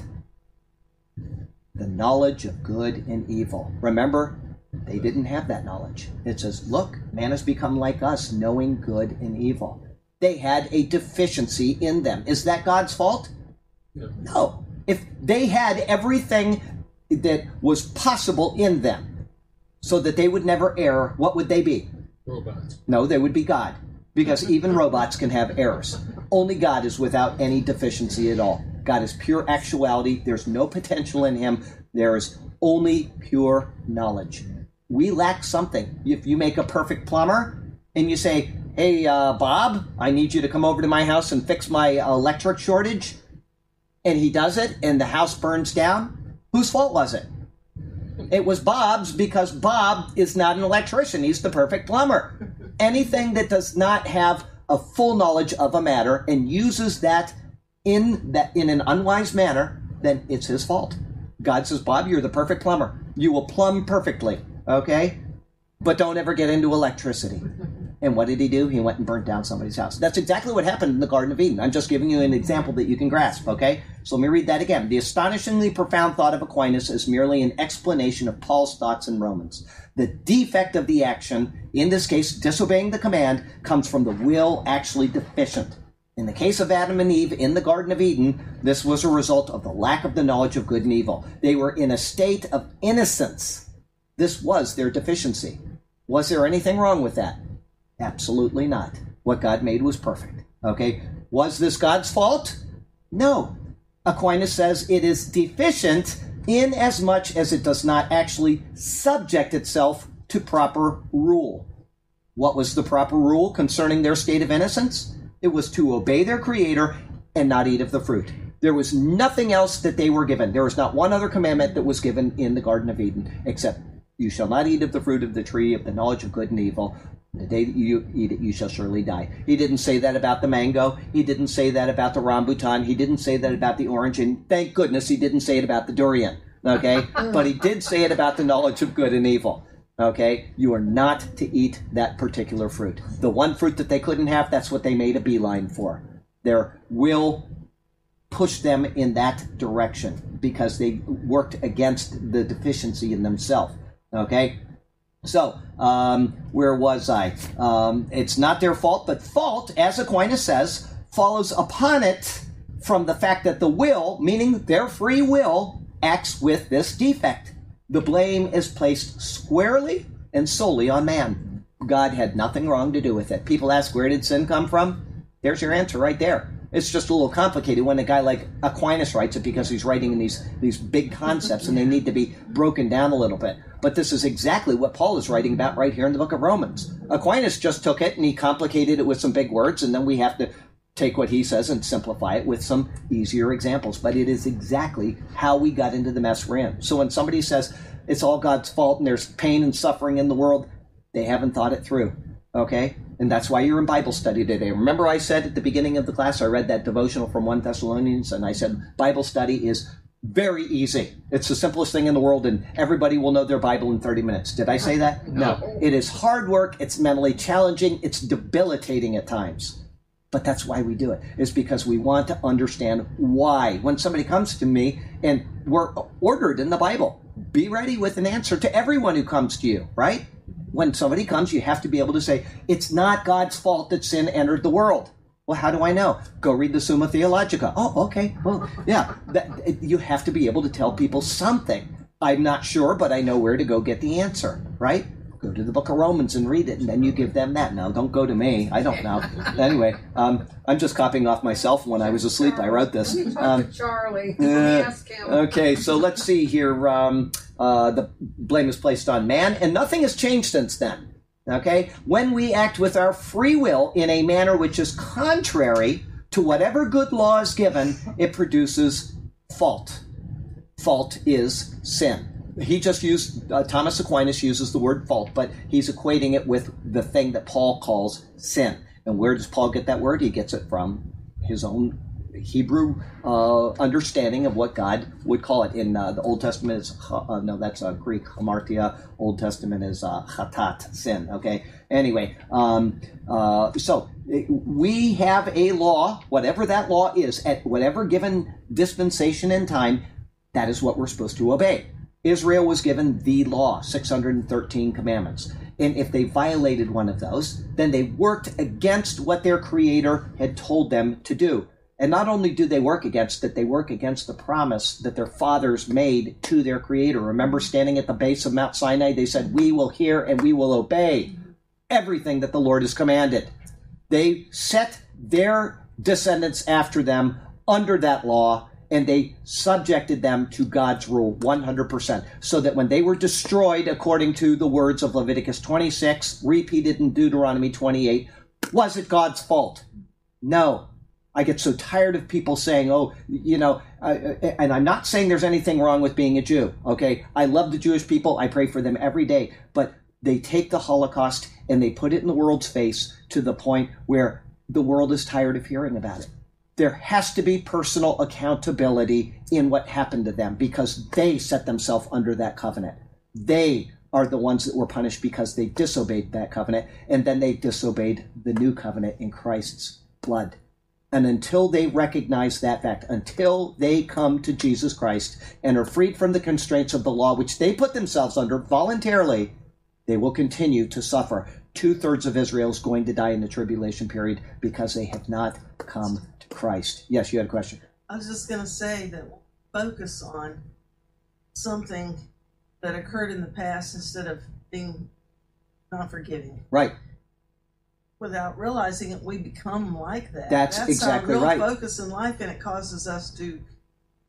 The knowledge of good and evil. Remember, they didn't have that knowledge. It says, look, man has become like us, knowing good and evil. They had a deficiency in them. Is that God's fault? No. No. If they had everything that was possible in them so that they would never err, what would they be? Robots. No, they would be God. Because even robots can have errors. Only God is without any deficiency at all. God is pure actuality. There's no potential in him. There is only pure knowledge. We lack something. If you make a perfect plumber and you say, Hey, uh, Bob, I need you to come over to my house and fix my electric shortage, and he does it and the house burns down, whose fault was it? It was Bob's because Bob is not an electrician. He's the perfect plumber. Anything that does not have a full knowledge of a matter and uses that in that in an unwise manner, then it's his fault. God says, Bob, you're the perfect plumber. You will plumb perfectly, okay? But don't ever get into electricity. And what did he do? He went and burnt down somebody's house. That's exactly what happened in the Garden of Eden. I'm just giving you an example that you can grasp, okay? So let me read that again. The astonishingly profound thought of Aquinas is merely an explanation of Paul's thoughts in Romans. The defect of the action, in this case, disobeying the command, comes from the will actually deficient. In the case of Adam and Eve in the Garden of Eden, this was a result of the lack of the knowledge of good and evil. They were in a state of innocence. This was their deficiency. Was there anything wrong with that? Absolutely not. What God made was perfect. Okay? Was this God's fault? No. Aquinas says it is deficient in as much as it does not actually subject itself to proper rule. What was the proper rule concerning their state of innocence? It was to obey their creator and not eat of the fruit. There was nothing else that they were given. There was not one other commandment that was given in the Garden of Eden except you shall not eat of the fruit of the tree of the knowledge of good and evil. The day that you eat it, you shall surely die. He didn't say that about the mango. He didn't say that about the rambutan. He didn't say that about the orange. And thank goodness he didn't say it about the durian. Okay? but he did say it about the knowledge of good and evil. Okay? You are not to eat that particular fruit. The one fruit that they couldn't have, that's what they made a beeline for. Their will pushed them in that direction because they worked against the deficiency in themselves. Okay? So, um, where was I? Um, it's not their fault, but fault, as Aquinas says, follows upon it from the fact that the will, meaning their free will, acts with this defect. The blame is placed squarely and solely on man. God had nothing wrong to do with it. People ask, where did sin come from? There's your answer right there. It's just a little complicated when a guy like Aquinas writes it because he's writing in these these big concepts and they need to be broken down a little bit. But this is exactly what Paul is writing about right here in the book of Romans. Aquinas just took it and he complicated it with some big words, and then we have to take what he says and simplify it with some easier examples. But it is exactly how we got into the mess we're in. So when somebody says it's all God's fault and there's pain and suffering in the world, they haven't thought it through. Okay? And that's why you're in Bible study today. Remember, I said at the beginning of the class, I read that devotional from 1 Thessalonians, and I said Bible study is very easy. It's the simplest thing in the world, and everybody will know their Bible in 30 minutes. Did I say that? No. It is hard work, it's mentally challenging, it's debilitating at times. But that's why we do it. it, is because we want to understand why. When somebody comes to me, and we're ordered in the Bible, be ready with an answer to everyone who comes to you, right? When somebody comes, you have to be able to say, it's not God's fault that sin entered the world. Well, how do I know? Go read the Summa Theologica. Oh, okay. Well, yeah. That, you have to be able to tell people something. I'm not sure, but I know where to go get the answer, right? Go to the book of Romans and read it, and then you give them that. Now, don't go to me. I don't know. anyway, um, I'm just copying off myself. When I was asleep, I wrote this. Um, Charlie, uh, ask him. Okay, so let's see here. Um, uh, the blame is placed on man, and nothing has changed since then. Okay? When we act with our free will in a manner which is contrary to whatever good law is given, it produces fault. Fault is sin. He just used, uh, Thomas Aquinas uses the word fault, but he's equating it with the thing that Paul calls sin. And where does Paul get that word? He gets it from his own Hebrew uh, understanding of what God would call it. In uh, the Old Testament is uh, no, that's uh, Greek hamartia. Old Testament is uh, chatat, sin. Okay. Anyway, um, uh, so we have a law, whatever that law is, at whatever given dispensation in time, that is what we're supposed to obey. Israel was given the law, 613 commandments. And if they violated one of those, then they worked against what their creator had told them to do. And not only do they work against it, they work against the promise that their fathers made to their creator. Remember standing at the base of Mount Sinai, they said, We will hear and we will obey everything that the Lord has commanded. They set their descendants after them under that law and they subjected them to God's rule 100%. So that when they were destroyed, according to the words of Leviticus 26, repeated in Deuteronomy 28, was it God's fault? No, I get so tired of people saying, oh, you know, and I'm not saying there's anything wrong with being a Jew, okay? I love the Jewish people, I pray for them every day, but they take the Holocaust and they put it in the world's face to the point where the world is tired of hearing about it. There has to be personal accountability in what happened to them because they set themselves under that covenant. They are the ones that were punished because they disobeyed that covenant, and then they disobeyed the new covenant in Christ's blood. And until they recognize that fact, until they come to Jesus Christ and are freed from the constraints of the law, which they put themselves under voluntarily, they will continue to suffer. Two thirds of Israel is going to die in the tribulation period because they have not come to Christ. Yes, you had a question. I was just going to say that focus on something that occurred in the past instead of being not forgiving. Right. Without realizing it, we become like that. That's That's exactly our real right. focus in life, and it causes us to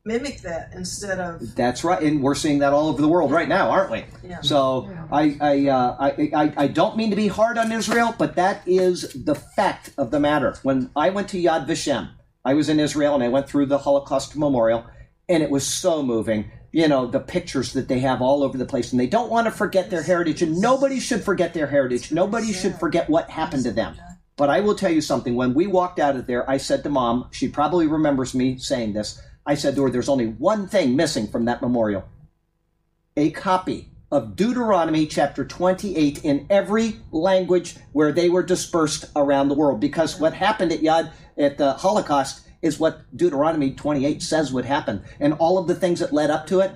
mimic that instead of That's right, and we're seeing that all over the world right now, aren't we? yeah. So Yeah. I I, uh, I I I don't mean to be hard on Israel, but that is the fact of the matter. When I went to Yad Vashem, I was in Israel and I went through the Holocaust Memorial, and it was so moving. You know the pictures that they have all over the place, and they don't want to forget their heritage, and nobody should forget their heritage. Nobody should forget what happened to them. But I will tell you something. When we walked out of there, I said to mom, she probably remembers me saying this. I said to her, There's only one thing missing from that memorial a copy of Deuteronomy chapter 28 in every language where they were dispersed around the world. Because what happened at Yad, at the Holocaust, is what Deuteronomy 28 says would happen. And all of the things that led up to it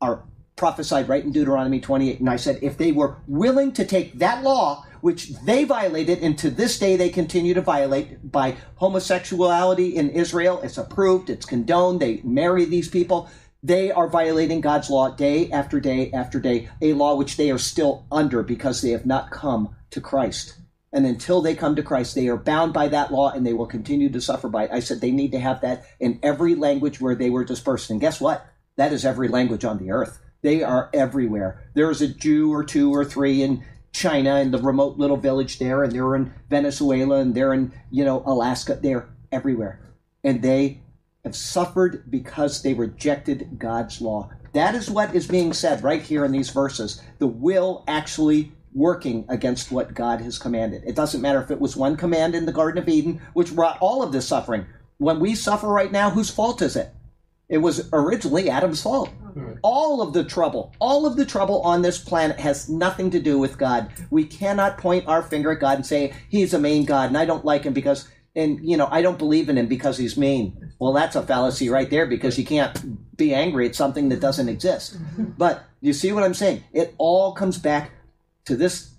are prophesied right in Deuteronomy 28. And I said, if they were willing to take that law, which they violated, and to this day they continue to violate by homosexuality in Israel, it's approved, it's condoned, they marry these people. They are violating God's law day after day after day, a law which they are still under because they have not come to Christ. And until they come to Christ, they are bound by that law and they will continue to suffer by it. I said they need to have that in every language where they were dispersed. And guess what? That is every language on the earth. They are everywhere. There is a Jew or two or three in China in the remote little village there, and they're in Venezuela, and they're in, you know, Alaska. They're everywhere. And they have suffered because they rejected God's law. That is what is being said right here in these verses. The will actually working against what God has commanded. It doesn't matter if it was one command in the Garden of Eden, which brought all of this suffering. When we suffer right now, whose fault is it? It was originally Adam's fault. Hmm. All of the trouble, all of the trouble on this planet has nothing to do with God. We cannot point our finger at God and say, He's a mean God and I don't like him because, and, you know, I don't believe in him because he's mean. Well, that's a fallacy right there because you can't be angry at something that doesn't exist. Hmm. But you see what I'm saying? It all comes back to this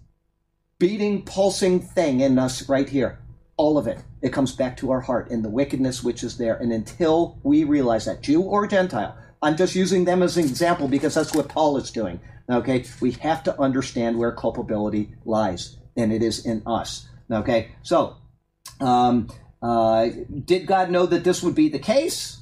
beating, pulsing thing in us right here. All of it. It comes back to our heart and the wickedness which is there. And until we realize that, Jew or Gentile, I'm just using them as an example because that's what Paul is doing. Okay? We have to understand where culpability lies, and it is in us. Okay? So, um, uh, did God know that this would be the case?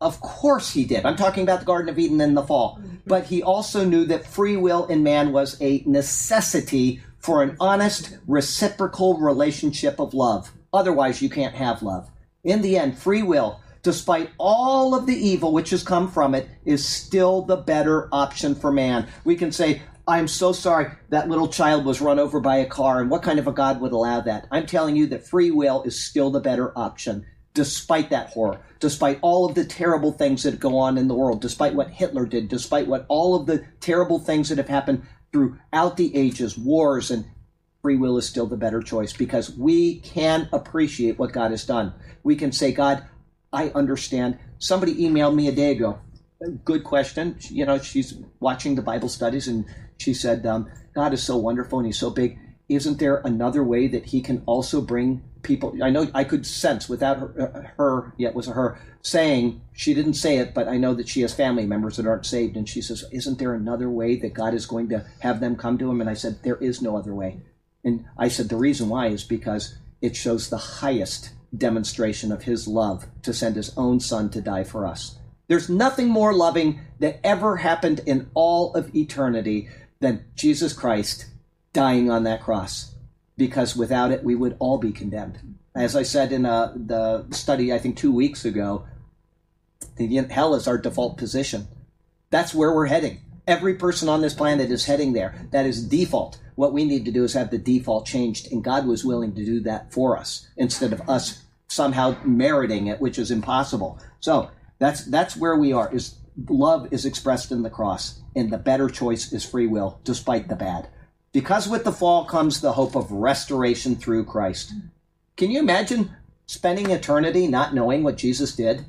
Of course he did. I'm talking about the Garden of Eden in the fall. Mm-hmm. But he also knew that free will in man was a necessity for an honest, reciprocal relationship of love. Otherwise, you can't have love. In the end, free will, despite all of the evil which has come from it, is still the better option for man. We can say, I'm so sorry that little child was run over by a car, and what kind of a God would allow that? I'm telling you that free will is still the better option, despite that horror, despite all of the terrible things that go on in the world, despite what Hitler did, despite what all of the terrible things that have happened throughout the ages, wars, and free will is still the better choice because we can appreciate what God has done. We can say, God, I understand. Somebody emailed me a day ago. Good question. You know, she's watching the Bible studies and she said, um, God is so wonderful and he's so big. Isn't there another way that he can also bring people? I know I could sense without her, uh, her yet was her saying, she didn't say it, but I know that she has family members that aren't saved. And she says, Isn't there another way that God is going to have them come to him? And I said, There is no other way. And I said, The reason why is because it shows the highest demonstration of his love to send his own son to die for us. There's nothing more loving that ever happened in all of eternity than Jesus Christ dying on that cross, because without it, we would all be condemned. As I said in uh, the study, I think two weeks ago, hell is our default position. That's where we're heading. Every person on this planet is heading there. That is default. What we need to do is have the default changed, and God was willing to do that for us instead of us somehow meriting it, which is impossible. So that's that's where we are. Is love is expressed in the cross, and the better choice is free will, despite the bad. Because with the fall comes the hope of restoration through Christ. Can you imagine spending eternity not knowing what Jesus did?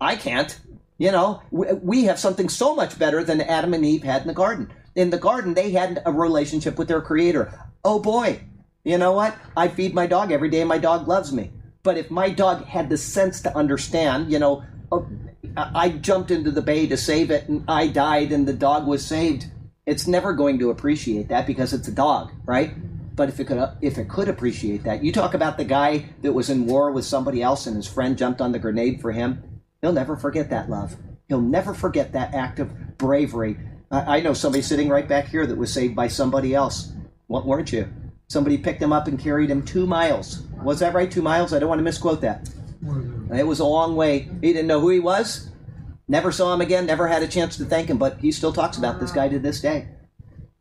I can't. You know, we have something so much better than Adam and Eve had in the garden. In the garden, they had a relationship with their creator. Oh boy, you know what? I feed my dog every day, and my dog loves me. But if my dog had the sense to understand, you know, oh, I jumped into the bay to save it and I died and the dog was saved, it's never going to appreciate that because it's a dog, right? But if it could, if it could appreciate that, you talk about the guy that was in war with somebody else and his friend jumped on the grenade for him. He'll never forget that love. He'll never forget that act of bravery. I, I know somebody sitting right back here that was saved by somebody else. What weren't you? Somebody picked him up and carried him two miles. Was that right? Two miles? I don't want to misquote that. It was a long way. He didn't know who he was. Never saw him again. Never had a chance to thank him, but he still talks about this guy to this day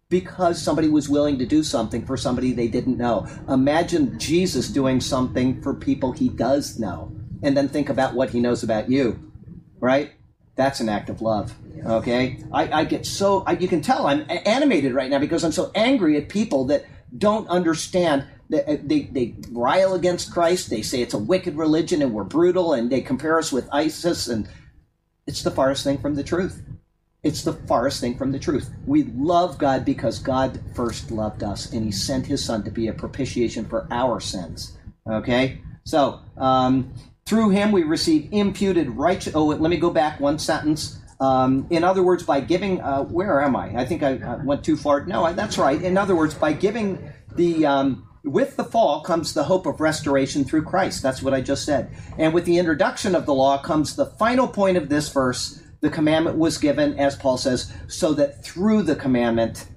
because somebody was willing to do something for somebody they didn't know. Imagine Jesus doing something for people he does know, and then think about what he knows about you, right? That's an act of love. Okay, I, I get so I, you can tell I'm animated right now because I'm so angry at people that don't understand that uh, they, they rile against Christ. They say it's a wicked religion and we're brutal, and they compare us with ISIS, and it's the farthest thing from the truth. It's the farthest thing from the truth. We love God because God first loved us, and He sent His Son to be a propitiation for our sins. Okay, so um, through Him we receive imputed righteous. Oh, let me go back one sentence. Um, in other words, by giving, uh, where am I? I think I, I went too far. No, that's right. In other words, by giving the um, with the fall comes the hope of restoration through Christ. That's what I just said. And with the introduction of the law comes the final point of this verse the commandment was given, as Paul says, so that through the commandment,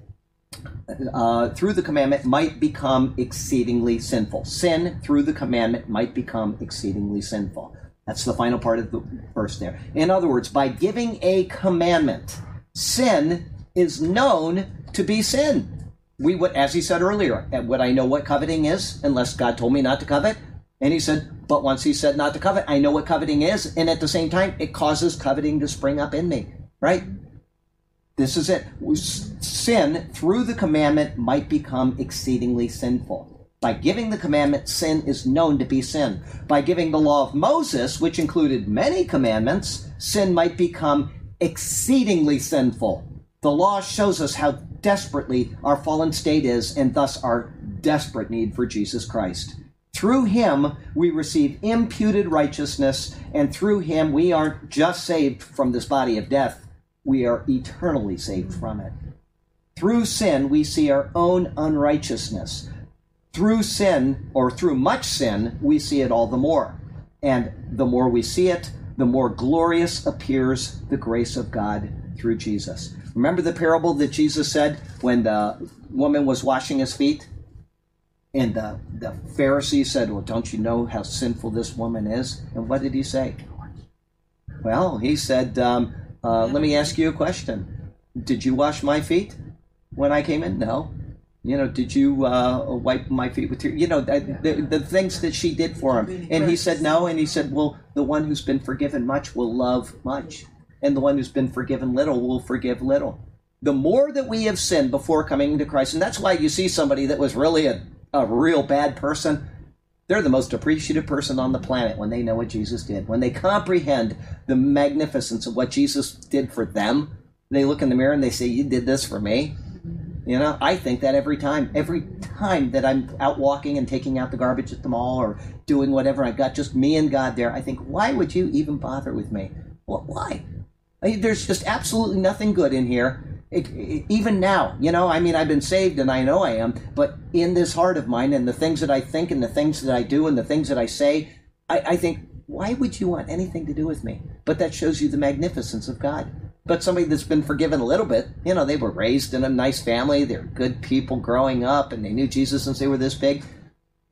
uh, through the commandment might become exceedingly sinful. Sin through the commandment might become exceedingly sinful. That's the final part of the verse there. In other words, by giving a commandment, sin is known to be sin. We would, as he said earlier, would I know what coveting is unless God told me not to covet? And he said, But once he said not to covet, I know what coveting is. And at the same time, it causes coveting to spring up in me, right? This is it. Sin, through the commandment, might become exceedingly sinful. By giving the commandment, sin is known to be sin. By giving the law of Moses, which included many commandments, sin might become exceedingly sinful. The law shows us how desperately our fallen state is, and thus our desperate need for Jesus Christ. Through him, we receive imputed righteousness, and through him, we aren't just saved from this body of death, we are eternally saved from it. Through sin, we see our own unrighteousness. Through sin, or through much sin, we see it all the more. And the more we see it, the more glorious appears the grace of God through Jesus. Remember the parable that Jesus said when the woman was washing his feet? And the, the Pharisee said, Well, don't you know how sinful this woman is? And what did he say? Well, he said, um, uh, Let me ask you a question. Did you wash my feet when I came in? No. You know, did you uh, wipe my feet with your, you know, the, the, the, things that she did for him? And he said no. And he said, Well, the one who's been forgiven much will love much. And the one who's been forgiven little will forgive little. The more that we have sinned before coming to Christ, and that's why you see somebody that was really a a real bad person, they're the most appreciative person on the planet when they know what Jesus did. When they comprehend the magnificence of what Jesus did for them, they look in the mirror and they say, You did this for me. You know, I think that every time. Every time that I'm out walking and taking out the garbage at the mall or doing whatever, I've got just me and God there. I think, Why would you even bother with me? Well, why? I mean, there's just absolutely nothing good in here it, it, even now, you know, I mean, I've been saved and I know I am, but in this heart of mine and the things that I think and the things that I do and the things that I say, I, I think, why would you want anything to do with me? But that shows you the magnificence of God. But somebody that's been forgiven a little bit, you know, they were raised in a nice family, they're good people growing up, and they knew Jesus since they were this big.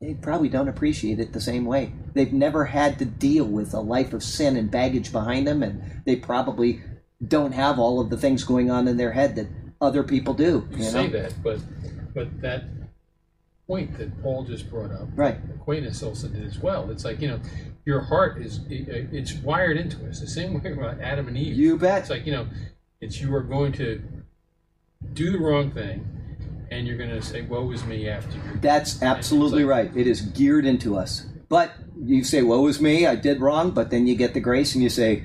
They probably don't appreciate it the same way. They've never had to deal with a life of sin and baggage behind them, and they probably don't have all of the things going on in their head that other people do. You, you say that, but but that point that Paul just brought up. Right. Aquinas also did as well. It's like you know, your heart is it, it's wired into us the same way about Adam and Eve. You bet. It's like you know, it's you are going to do the wrong thing, and you're going to say, "Woe is me!" After you. That's absolutely like- right. It is geared into us. But you say, "Woe is me! I did wrong." But then you get the grace, and you say,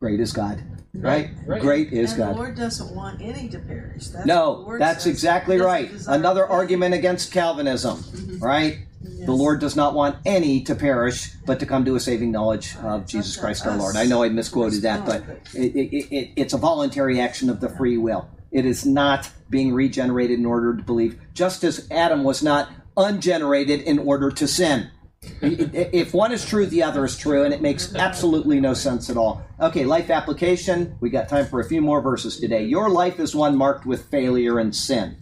"Great is God." Right? Right. Great is and God. the Lord doesn't want any to perish. That's No, that's says. exactly right. Another any. argument against Calvinism, mm-hmm. right? Yes. The Lord does not want any to perish, but to come to a saving knowledge of Jesus That's Christ our. Lord. I know I misquoted that, but it, it, it, it's a voluntary action of the free will. It is not being regenerated in order to believe, just as Adam was not ungenerated in order to sin. if one is true, the other is true, and it makes absolutely no sense at all. Okay, life application. We got time for a few more verses today. Your life is one marked with failure and sin.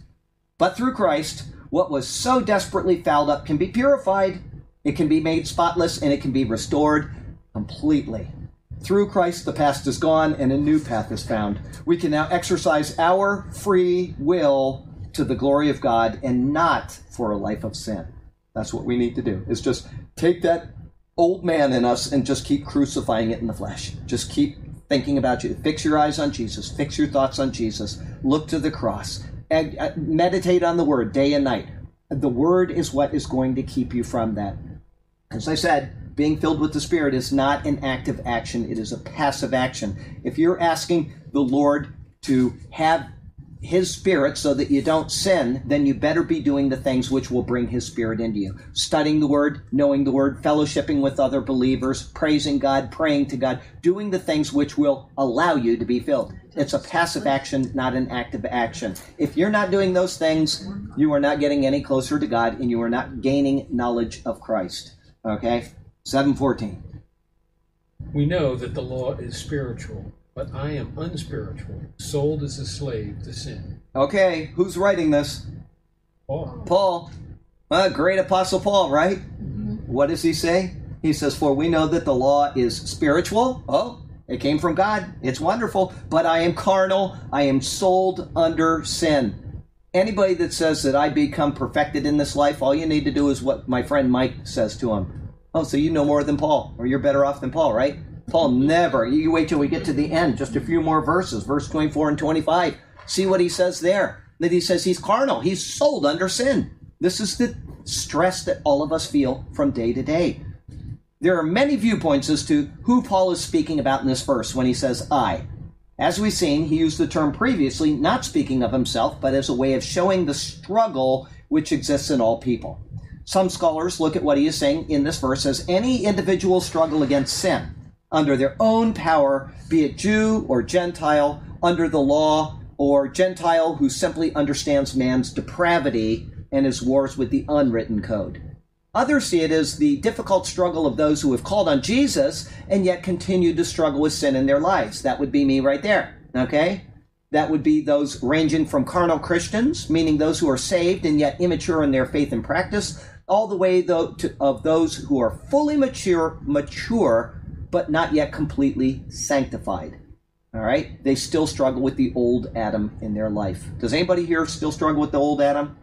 But through Christ, what was so desperately fouled up can be purified, it can be made spotless, and it can be restored completely. Through Christ, the past is gone and a new path is found. We can now exercise our free will to the glory of God and not for a life of sin. That's what we need to do, is just take that old man in us and just keep crucifying it in the flesh. Just keep thinking about you. Fix your eyes on Jesus. Fix your thoughts on Jesus. Look to the cross. And uh, meditate on the word day and night. The word is what is going to keep you from that. As I said, being filled with the Spirit is not an active action, it is a passive action. If you're asking the Lord to have His Spirit so that you don't sin, then you better be doing the things which will bring His Spirit into you. Studying the Word, knowing the Word, fellowshipping with other believers, praising God, praying to God, doing the things which will allow you to be filled. It's a passive action, not an active action. If you're not doing those things, you are not getting any closer to God and you are not gaining knowledge of Christ. Okay? 714. We know that the law is spiritual, but I am unspiritual, sold as a slave to sin. Okay, who's writing this? Paul. Paul. Uh, great apostle Paul, right? What does he say? He says, For we know that the law is spiritual. Oh, it came from God. It's wonderful. But I am carnal. I am sold under sin. Anybody that says that I become perfected in this life, all you need to do is what my friend Mike says to him. Oh, so you know more than Paul, or you're better off than Paul, right? Paul never. You wait till we get to the end, just a few more verses, verse 24 and 25. See what he says there. That he says he's carnal, he's sold under sin. This is the stress that all of us feel from day to day. There are many viewpoints as to who Paul is speaking about in this verse when he says I. As we've seen, he used the term previously, not speaking of himself, but as a way of showing the struggle which exists in all people. Some scholars look at what he is saying in this verse as any individual struggle against sin under their own power, be it Jew or Gentile, under the law, or Gentile who simply understands man's depravity and his wars with the unwritten code. Others see it as the difficult struggle of those who have called on Jesus and yet continue to struggle with sin in their lives. That would be me right there. Okay? That would be those ranging from carnal Christians, meaning those who are saved and yet immature in their faith and practice, all the way though to, of those who are fully mature, mature, but not yet completely sanctified. All right? They still struggle with the old Adam in their life. Does anybody here still struggle with the old Adam?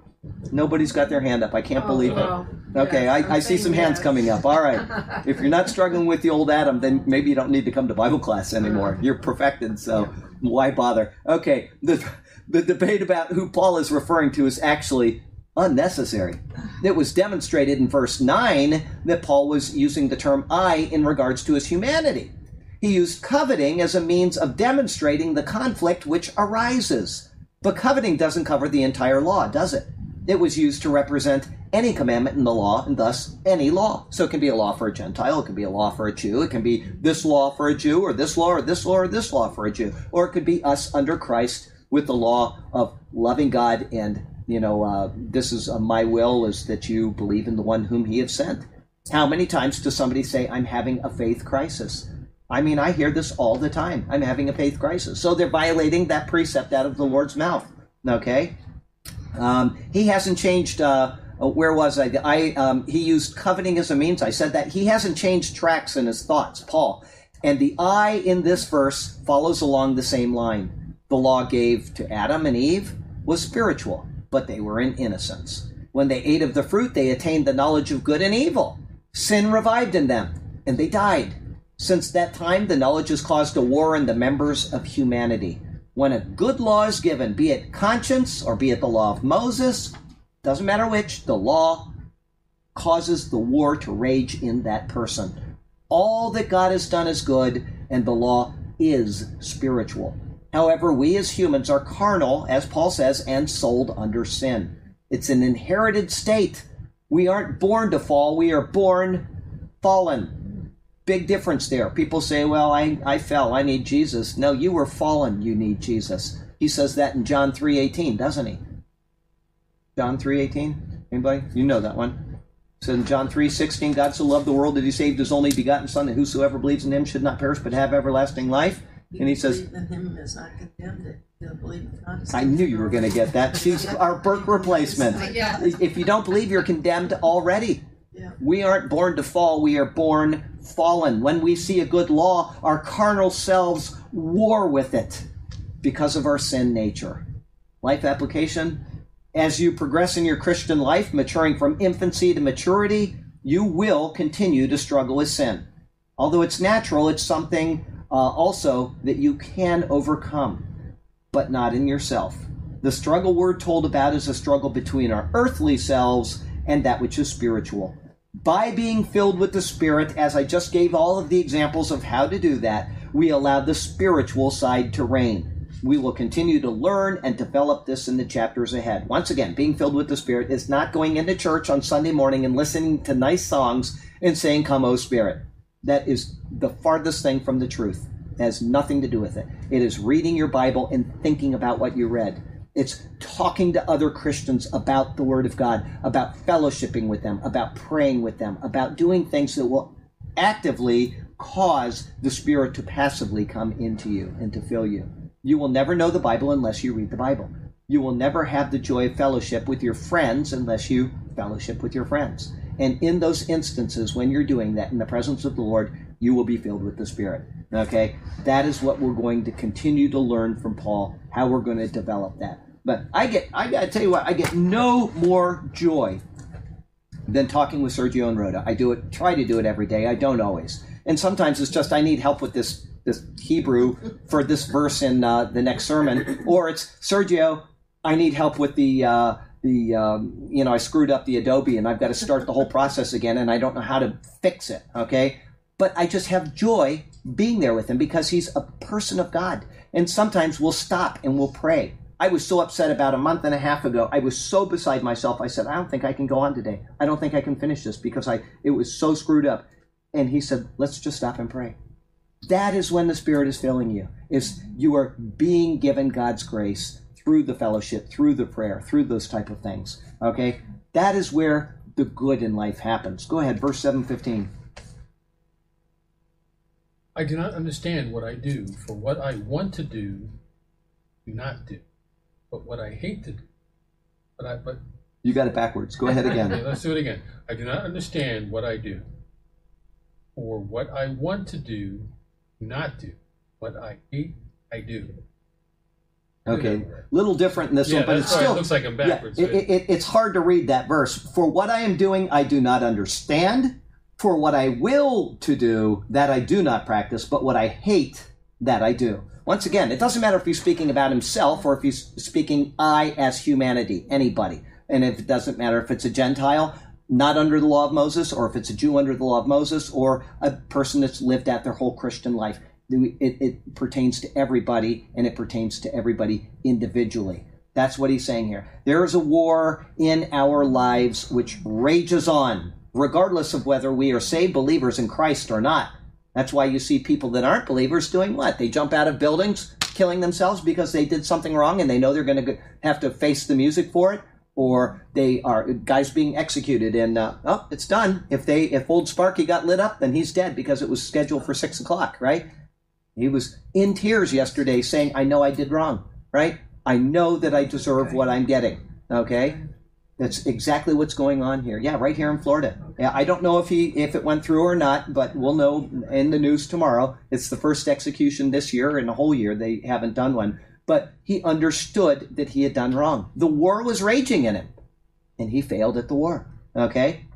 Nobody's got their hand up. I can't Oh, believe it. Okay, yes, I, I see some hands coming up. All right. If you're not struggling with the old Adam, then maybe you don't need to come to Bible class anymore. Uh-huh. You're perfected, so why bother? Okay, the, the debate about who Paul is referring to is actually unnecessary. It was demonstrated in verse 9 that Paul was using the term I in regards to his humanity. He used coveting as a means of demonstrating the conflict which arises. But coveting doesn't cover the entire law, does it? It was used to represent any commandment in the law and thus any law. So it can be a law for a Gentile, it can be a law for a Jew, it can be this law for a Jew, or this law, or this law, or this law for a Jew. Or it could be us under Christ with the law of loving God and, you know, uh, this is uh, my will is that you believe in the one whom he has sent. How many times does somebody say, I'm having a faith crisis? I mean, I hear this all the time. I'm having a faith crisis. So they're violating that precept out of the Lord's mouth. Okay? Um, he hasn't changed. Uh, uh, where was I? I um, he used coveting as a means. I said that he hasn't changed tracks in his thoughts, Paul. And the I in this verse follows along the same line. The law gave to Adam and Eve was spiritual, but they were in innocence. When they ate of the fruit, they attained the knowledge of good and evil. Sin revived in them, and they died. Since that time, the knowledge has caused a war in the members of humanity. When a good law is given, be it conscience or be it the law of Moses, doesn't matter which, the law causes the war to rage in that person. All that God has done is good, and the law is spiritual. However, we as humans are carnal, as Paul says, and sold under sin. It's an inherited state. We aren't born to fall, we are born fallen. Big difference there. People say, well, I, I fell, I need Jesus. No, you were fallen, you need Jesus. He says that in John 3.18, doesn't he? John 3.18? Anybody? You know that one. So in John 3.16, God so loved the world that he saved his only begotten Son, that whosoever believes in him should not perish but have everlasting life. And he says, in him is not condemned. It you believe in God is I knew you were going to get that. She's our Burke replacement. Yeah. If you don't believe, you're condemned already. Yeah. We aren't born to fall, we are born fallen. When we see a good law, our carnal selves war with it because of our sin nature. Life application as you progress in your Christian life, maturing from infancy to maturity, you will continue to struggle with sin. Although it's natural, it's something uh, also that you can overcome, but not in yourself. The struggle we're told about is a struggle between our earthly selves and that which is spiritual. By being filled with the Spirit, as I just gave all of the examples of how to do that, we allow the spiritual side to reign. We will continue to learn and develop this in the chapters ahead. Once again, being filled with the Spirit is not going into church on Sunday morning and listening to nice songs and saying, Come, O Spirit. That is the farthest thing from the truth. It has nothing to do with it. It is reading your Bible and thinking about what you read. It's talking to other Christians about the Word of God, about fellowshipping with them, about praying with them, about doing things that will actively cause the Spirit to passively come into you and to fill you. You will never know the Bible unless you read the Bible. You will never have the joy of fellowship with your friends unless you fellowship with your friends. And in those instances, when you're doing that in the presence of the Lord, you will be filled with the Spirit. Okay? That is what we're going to continue to learn from Paul, how we're going to develop that. But I get, I got to tell you what, I get no more joy than talking with Sergio and Rhoda. I do it, try to do it every day. I don't always. And sometimes it's just I need help with this this Hebrew for this verse in uh, the next sermon, or it's Sergio. I need help with the uh, the um, you know I screwed up the Adobe and I've got to start the whole process again and I don't know how to fix it. Okay, but I just have joy being there with him because he's a person of God. And sometimes we'll stop and we'll pray. I was so upset about a month and a half ago. I was so beside myself. I said, I don't think I can go on today. I don't think I can finish this because I it was so screwed up. And he said, Let's just stop and pray. That is when the Spirit is filling you. Is you are being given God's grace through the fellowship, through the prayer, through those type of things. Okay? That is where the good in life happens. Go ahead, verse 715. I do not understand what I do, for what I want to do, do not do. But what I hate to do, but I but You got it backwards. Go ahead Okay, again. let's do it again. I do not understand what I do. For what I want to do, do not do. What I hate, I do. Okay, little different in this Yeah, one, but that's it's why it still looks like I'm yeah, backwards, it, it, it's hard to read that verse. For what I am doing, I do not understand. For what I will to do, that I do not practice. But what I hate, that I do. Once again, it doesn't matter if he's speaking about himself or if he's speaking I as humanity, anybody. And if it doesn't matter if it's a Gentile not under the law of Moses, or if it's a Jew under the law of Moses, or a person that's lived out their whole Christian life. It, it pertains to everybody, and it pertains to everybody individually. That's what he's saying here. There is a war in our lives which rages on, regardless of whether we are saved believers in Christ or not. That's why you see people that aren't believers doing what? They jump out of buildings, killing themselves because they did something wrong and they know they're going to have to face the music for it. Or they are guys being executed, and uh, oh, it's done. If they if old Sparky got lit up, then he's dead because it was scheduled for six o'clock, right? He was in tears yesterday saying, I know I did wrong, right? I know that I deserve what I'm getting, okay? That's exactly what's going on here. Yeah, right here in Florida. Yeah, I don't know if he if it went through or not, but we'll know in the news tomorrow. It's the first execution this year in a whole year. They haven't done one. But he understood that he had done wrong. The war was raging in him. and he failed at the war. Okay?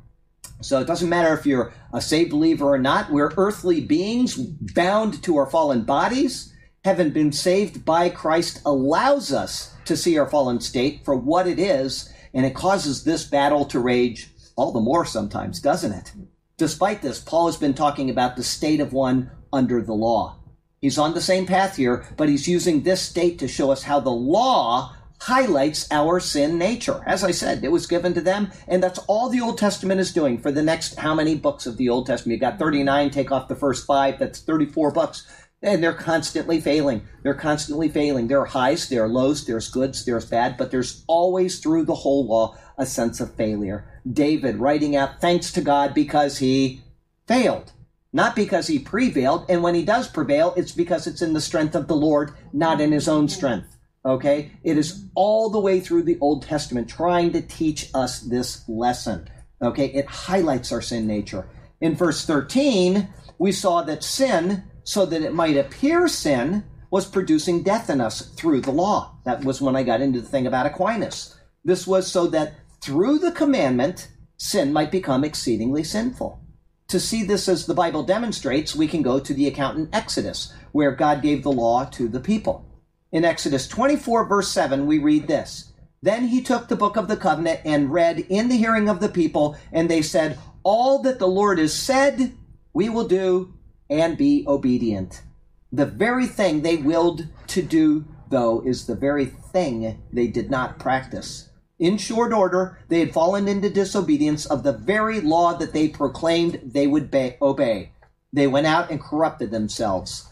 So it doesn't matter if you're a saved believer or not. We're earthly beings bound to our fallen bodies. Having been saved by Christ allows us to see our fallen state for what it is, and it causes this battle to rage all the more sometimes, doesn't it? Despite this, Paul has been talking about the state of one under the law. He's on the same path here, but he's using this state to show us how the law highlights our sin nature. As I said, it was given to them, and that's all the Old Testament is doing for the next how many books of the Old Testament? You got 39, take off the first five, that's 34 books. And they're constantly failing. They're constantly failing. There are highs, there are lows, there's goods, there's bad, but there's always through the whole law a sense of failure. David writing out thanks to God because he failed not because he prevailed. And when he does prevail, it's because it's in the strength of the Lord, not in his own strength. Okay? It is all the way through the Old Testament trying to teach us this lesson. Okay? It highlights our sin nature. In verse 13, we saw that sin, so that it might appear sin, was producing death in us through the law. That was when I got into the thing about Aquinas. This was so that through the commandment, sin might become exceedingly sinful. To see this as the Bible demonstrates, we can go to the account in Exodus, where God gave the law to the people. In Exodus 24, verse 7, we read this Then he took the book of the covenant and read in the hearing of the people, and they said, All that the Lord has said, we will do and be obedient. The very thing they willed to do, though, is the very thing they did not practice. In short order, they had fallen into disobedience of the very law that they proclaimed they would obey. They went out and corrupted themselves,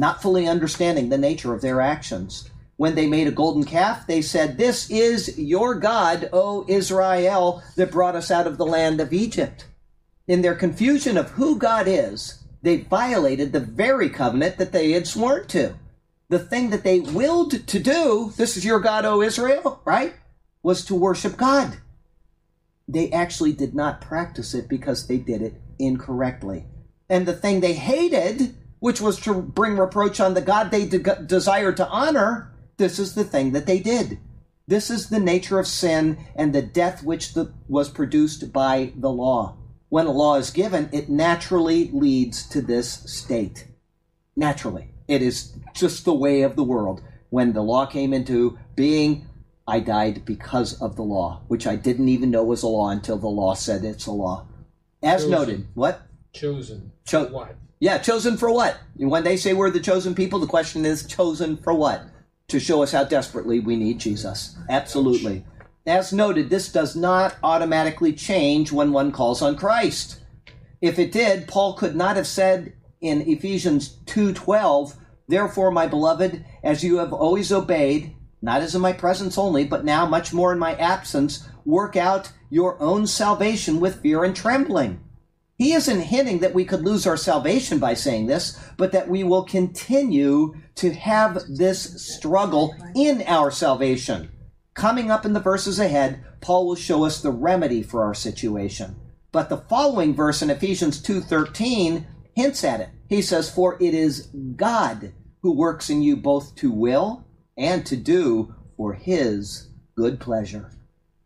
not fully understanding the nature of their actions. When they made a golden calf, they said, This is your God, O Israel, that brought us out of the land of Egypt. In their confusion of who God is, they violated the very covenant that they had sworn to. The thing that they willed to do, this is your God, O Israel, right? was to worship God. They actually did not practice it because they did it incorrectly. And the thing they hated, which was to bring reproach on the God they de- desired to honor, this is the thing that they did. This is the nature of sin and the death which the, was produced by the law. When a law is given, it naturally leads to this state. Naturally. It is just the way of the world. When the law came into being, I died because of the law, which I didn't even know was a law until the law said it's a law. As Chosen. noted, what? Chosen. Cho- what? Yeah, chosen for what? When they say we're the chosen people, the question is chosen for what? To show us how desperately we need Jesus. Absolutely. As noted, this does not automatically change when one calls on Christ. If it did, Paul could not have said in Ephesians 2:12, "Therefore, my beloved, as you have always obeyed, not as in my presence only, but now much more in my absence, work out your own salvation with fear and trembling. He isn't hinting that we could lose our salvation by saying this, but that we will continue to have this struggle in our salvation. Coming up in the verses ahead, Paul will show us the remedy for our situation. But the following verse in Ephesians 2:13 hints at it. He says, "For it is God who works in you both to will and to do for his good pleasure.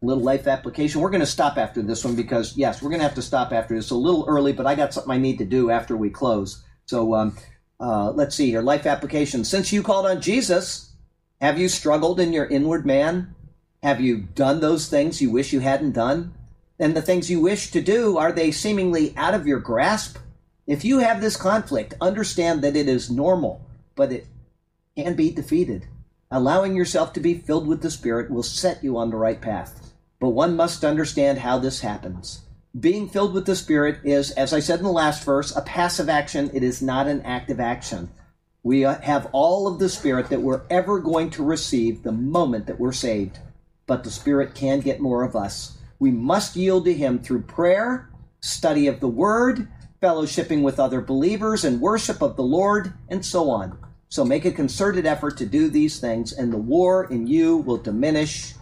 Little life application. We're going to stop after this one because, yes, we're going to have to stop after this a little early, but I got something I need to do after we close. So um, uh, let's see here. Life application. Since you called on Jesus, have you struggled in your inward man? Have you done those things you wish you hadn't done? And the things you wish to do, are they seemingly out of your grasp? If you have this conflict, understand that it is normal, but it can be defeated. Allowing yourself to be filled with the Spirit will set you on the right path. But one must understand how this happens. Being filled with the Spirit is, as I said in the last verse, a passive action. It is not an active action. We have all of the Spirit that we're ever going to receive the moment that we're saved. But the Spirit can get more of us. We must yield to Him through prayer, study of the Word, fellowshipping with other believers, and worship of the Lord, and so on. So make a concerted effort to do these things, and the war in you will diminish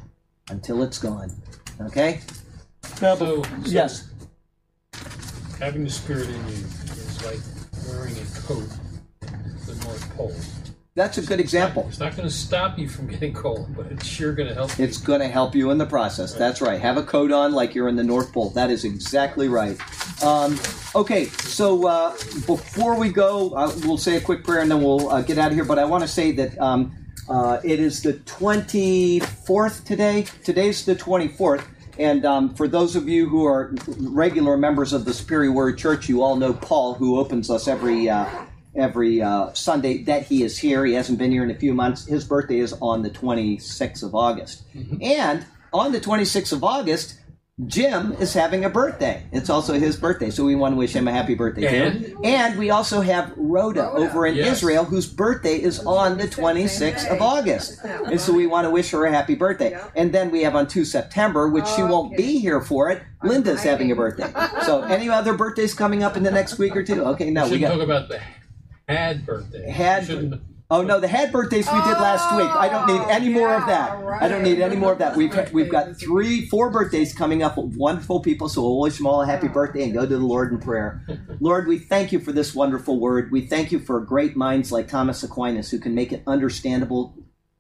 until it's gone. Okay? So, so Yes. having the Spirit in you is like wearing a coat at the North Pole. That's a good example. It's not gonna stop you from getting cold, but it's sure gonna help you. It's going to help you in the process. That's right. Have a coat on like you're in the North Pole. That is exactly right. Um, okay, so uh, before we go, uh, we'll say a quick prayer and then we'll uh, get out of here. But I want to say that um, uh, it is the 24th today. Today's the 24th. And um, for those of you who are regular members of the Superior Word Church, you all know Paul, who opens us every uh, every uh, Sunday that he is here. He hasn't been here in a few months. His birthday is on the 26th of August. And on the 26th of August, Jim is having a birthday. It's also his birthday, so we want to wish him a happy birthday And? too. And we also have Rhoda, Rhoda. over in Yes. Israel, whose birthday is on the 26th of August. And so we want to wish her a happy birthday. Yeah. And then we have on 2 September, which she won't Okay. be here for it. Linda's having a birthday. So any other birthdays coming up in the next week or two? Okay, no, We we got talk about the had birthday. Had- Shouldn't- Oh no, the had birthdays we did last week. I don't need oh, any more of that. Oh, I don't need any more of that. We've we've got three, four birthdays coming up with wonderful people. So we'll wish them all a happy birthday and go to the Lord in prayer. Lord, we thank you for this wonderful word. We thank you for great minds like Thomas Aquinas who can make it understandable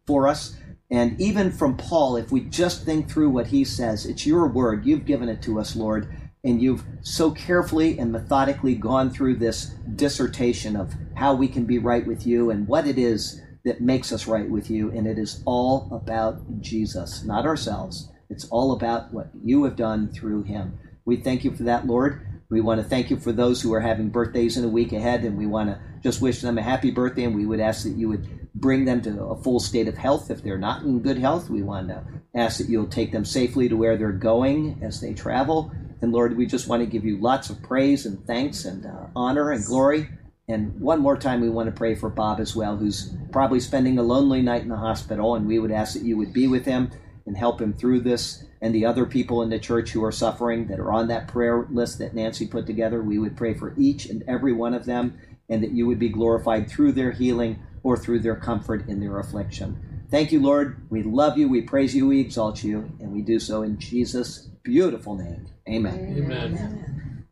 for us. And even from Paul, if we just think through what he says, it's your word. You've given it to us, Lord. And you've so carefully and methodically gone through this dissertation of how we can be right with you and what it is that makes us right with you. And it is all about Jesus, not ourselves. It's all about what you have done through him. We thank you for that, Lord. We want to thank you for those who are having birthdays in a week ahead, and we want to just wish them a happy birthday. And we would ask that you would bring them to a full state of health. If they're not in good health, we want to ask that you'll take them safely to where they're going as they travel. And Lord, we just want to give you lots of praise and thanks and uh, honor and glory. And one more time, we want to pray for Bob as well, who's probably spending a lonely night in the hospital. And we would ask that you would be with him and help him through this. And the other people in the church who are suffering that are on that prayer list that Nancy put together, we would pray for each and every one of them, and that you would be glorified through their healing or through their comfort in their affliction. Thank you, Lord. We love you, we praise you, we exalt you, and we do so in Jesus' beautiful name. Amen. Amen.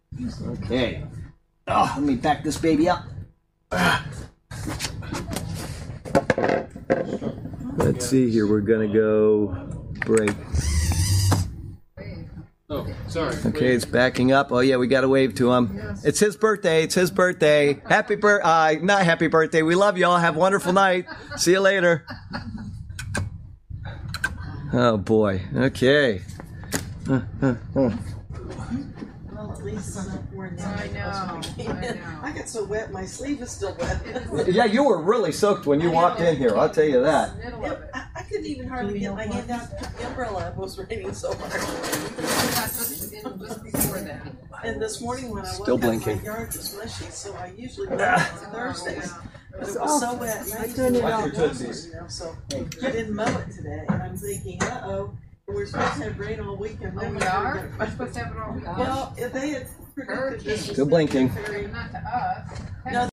Okay. Oh, let me back this baby up. Let's see here. We're going to go break. Oh, sorry. Okay, it's backing up. Oh yeah, we got to wave to him. Yes. It's his birthday. It's his birthday. Happy birth. Uh, not happy birthday. We love y'all. Have a wonderful night. See you later. Oh boy. Okay. Well, at least I'm not wearing that. I know, I know. I got so wet, my sleeve is still wet. Yeah, you were really soaked when you walked in here. I'll tell you that. It. I, I couldn't even hardly get my hand out to the umbrella. It was raining so hard. We got this in just before that. And this morning when I was Still woke up, blinking. my yard was mushy, so I usually go on oh, Thursdays. But it was so wet, and I turned it off. You know, so I didn't mow it today, and I'm thinking, uh-oh, we're supposed to have rain all weekend. Oh, we are? We're supposed to have it all week. Well, if they had predicted this. was Still blinking. Not to us. No,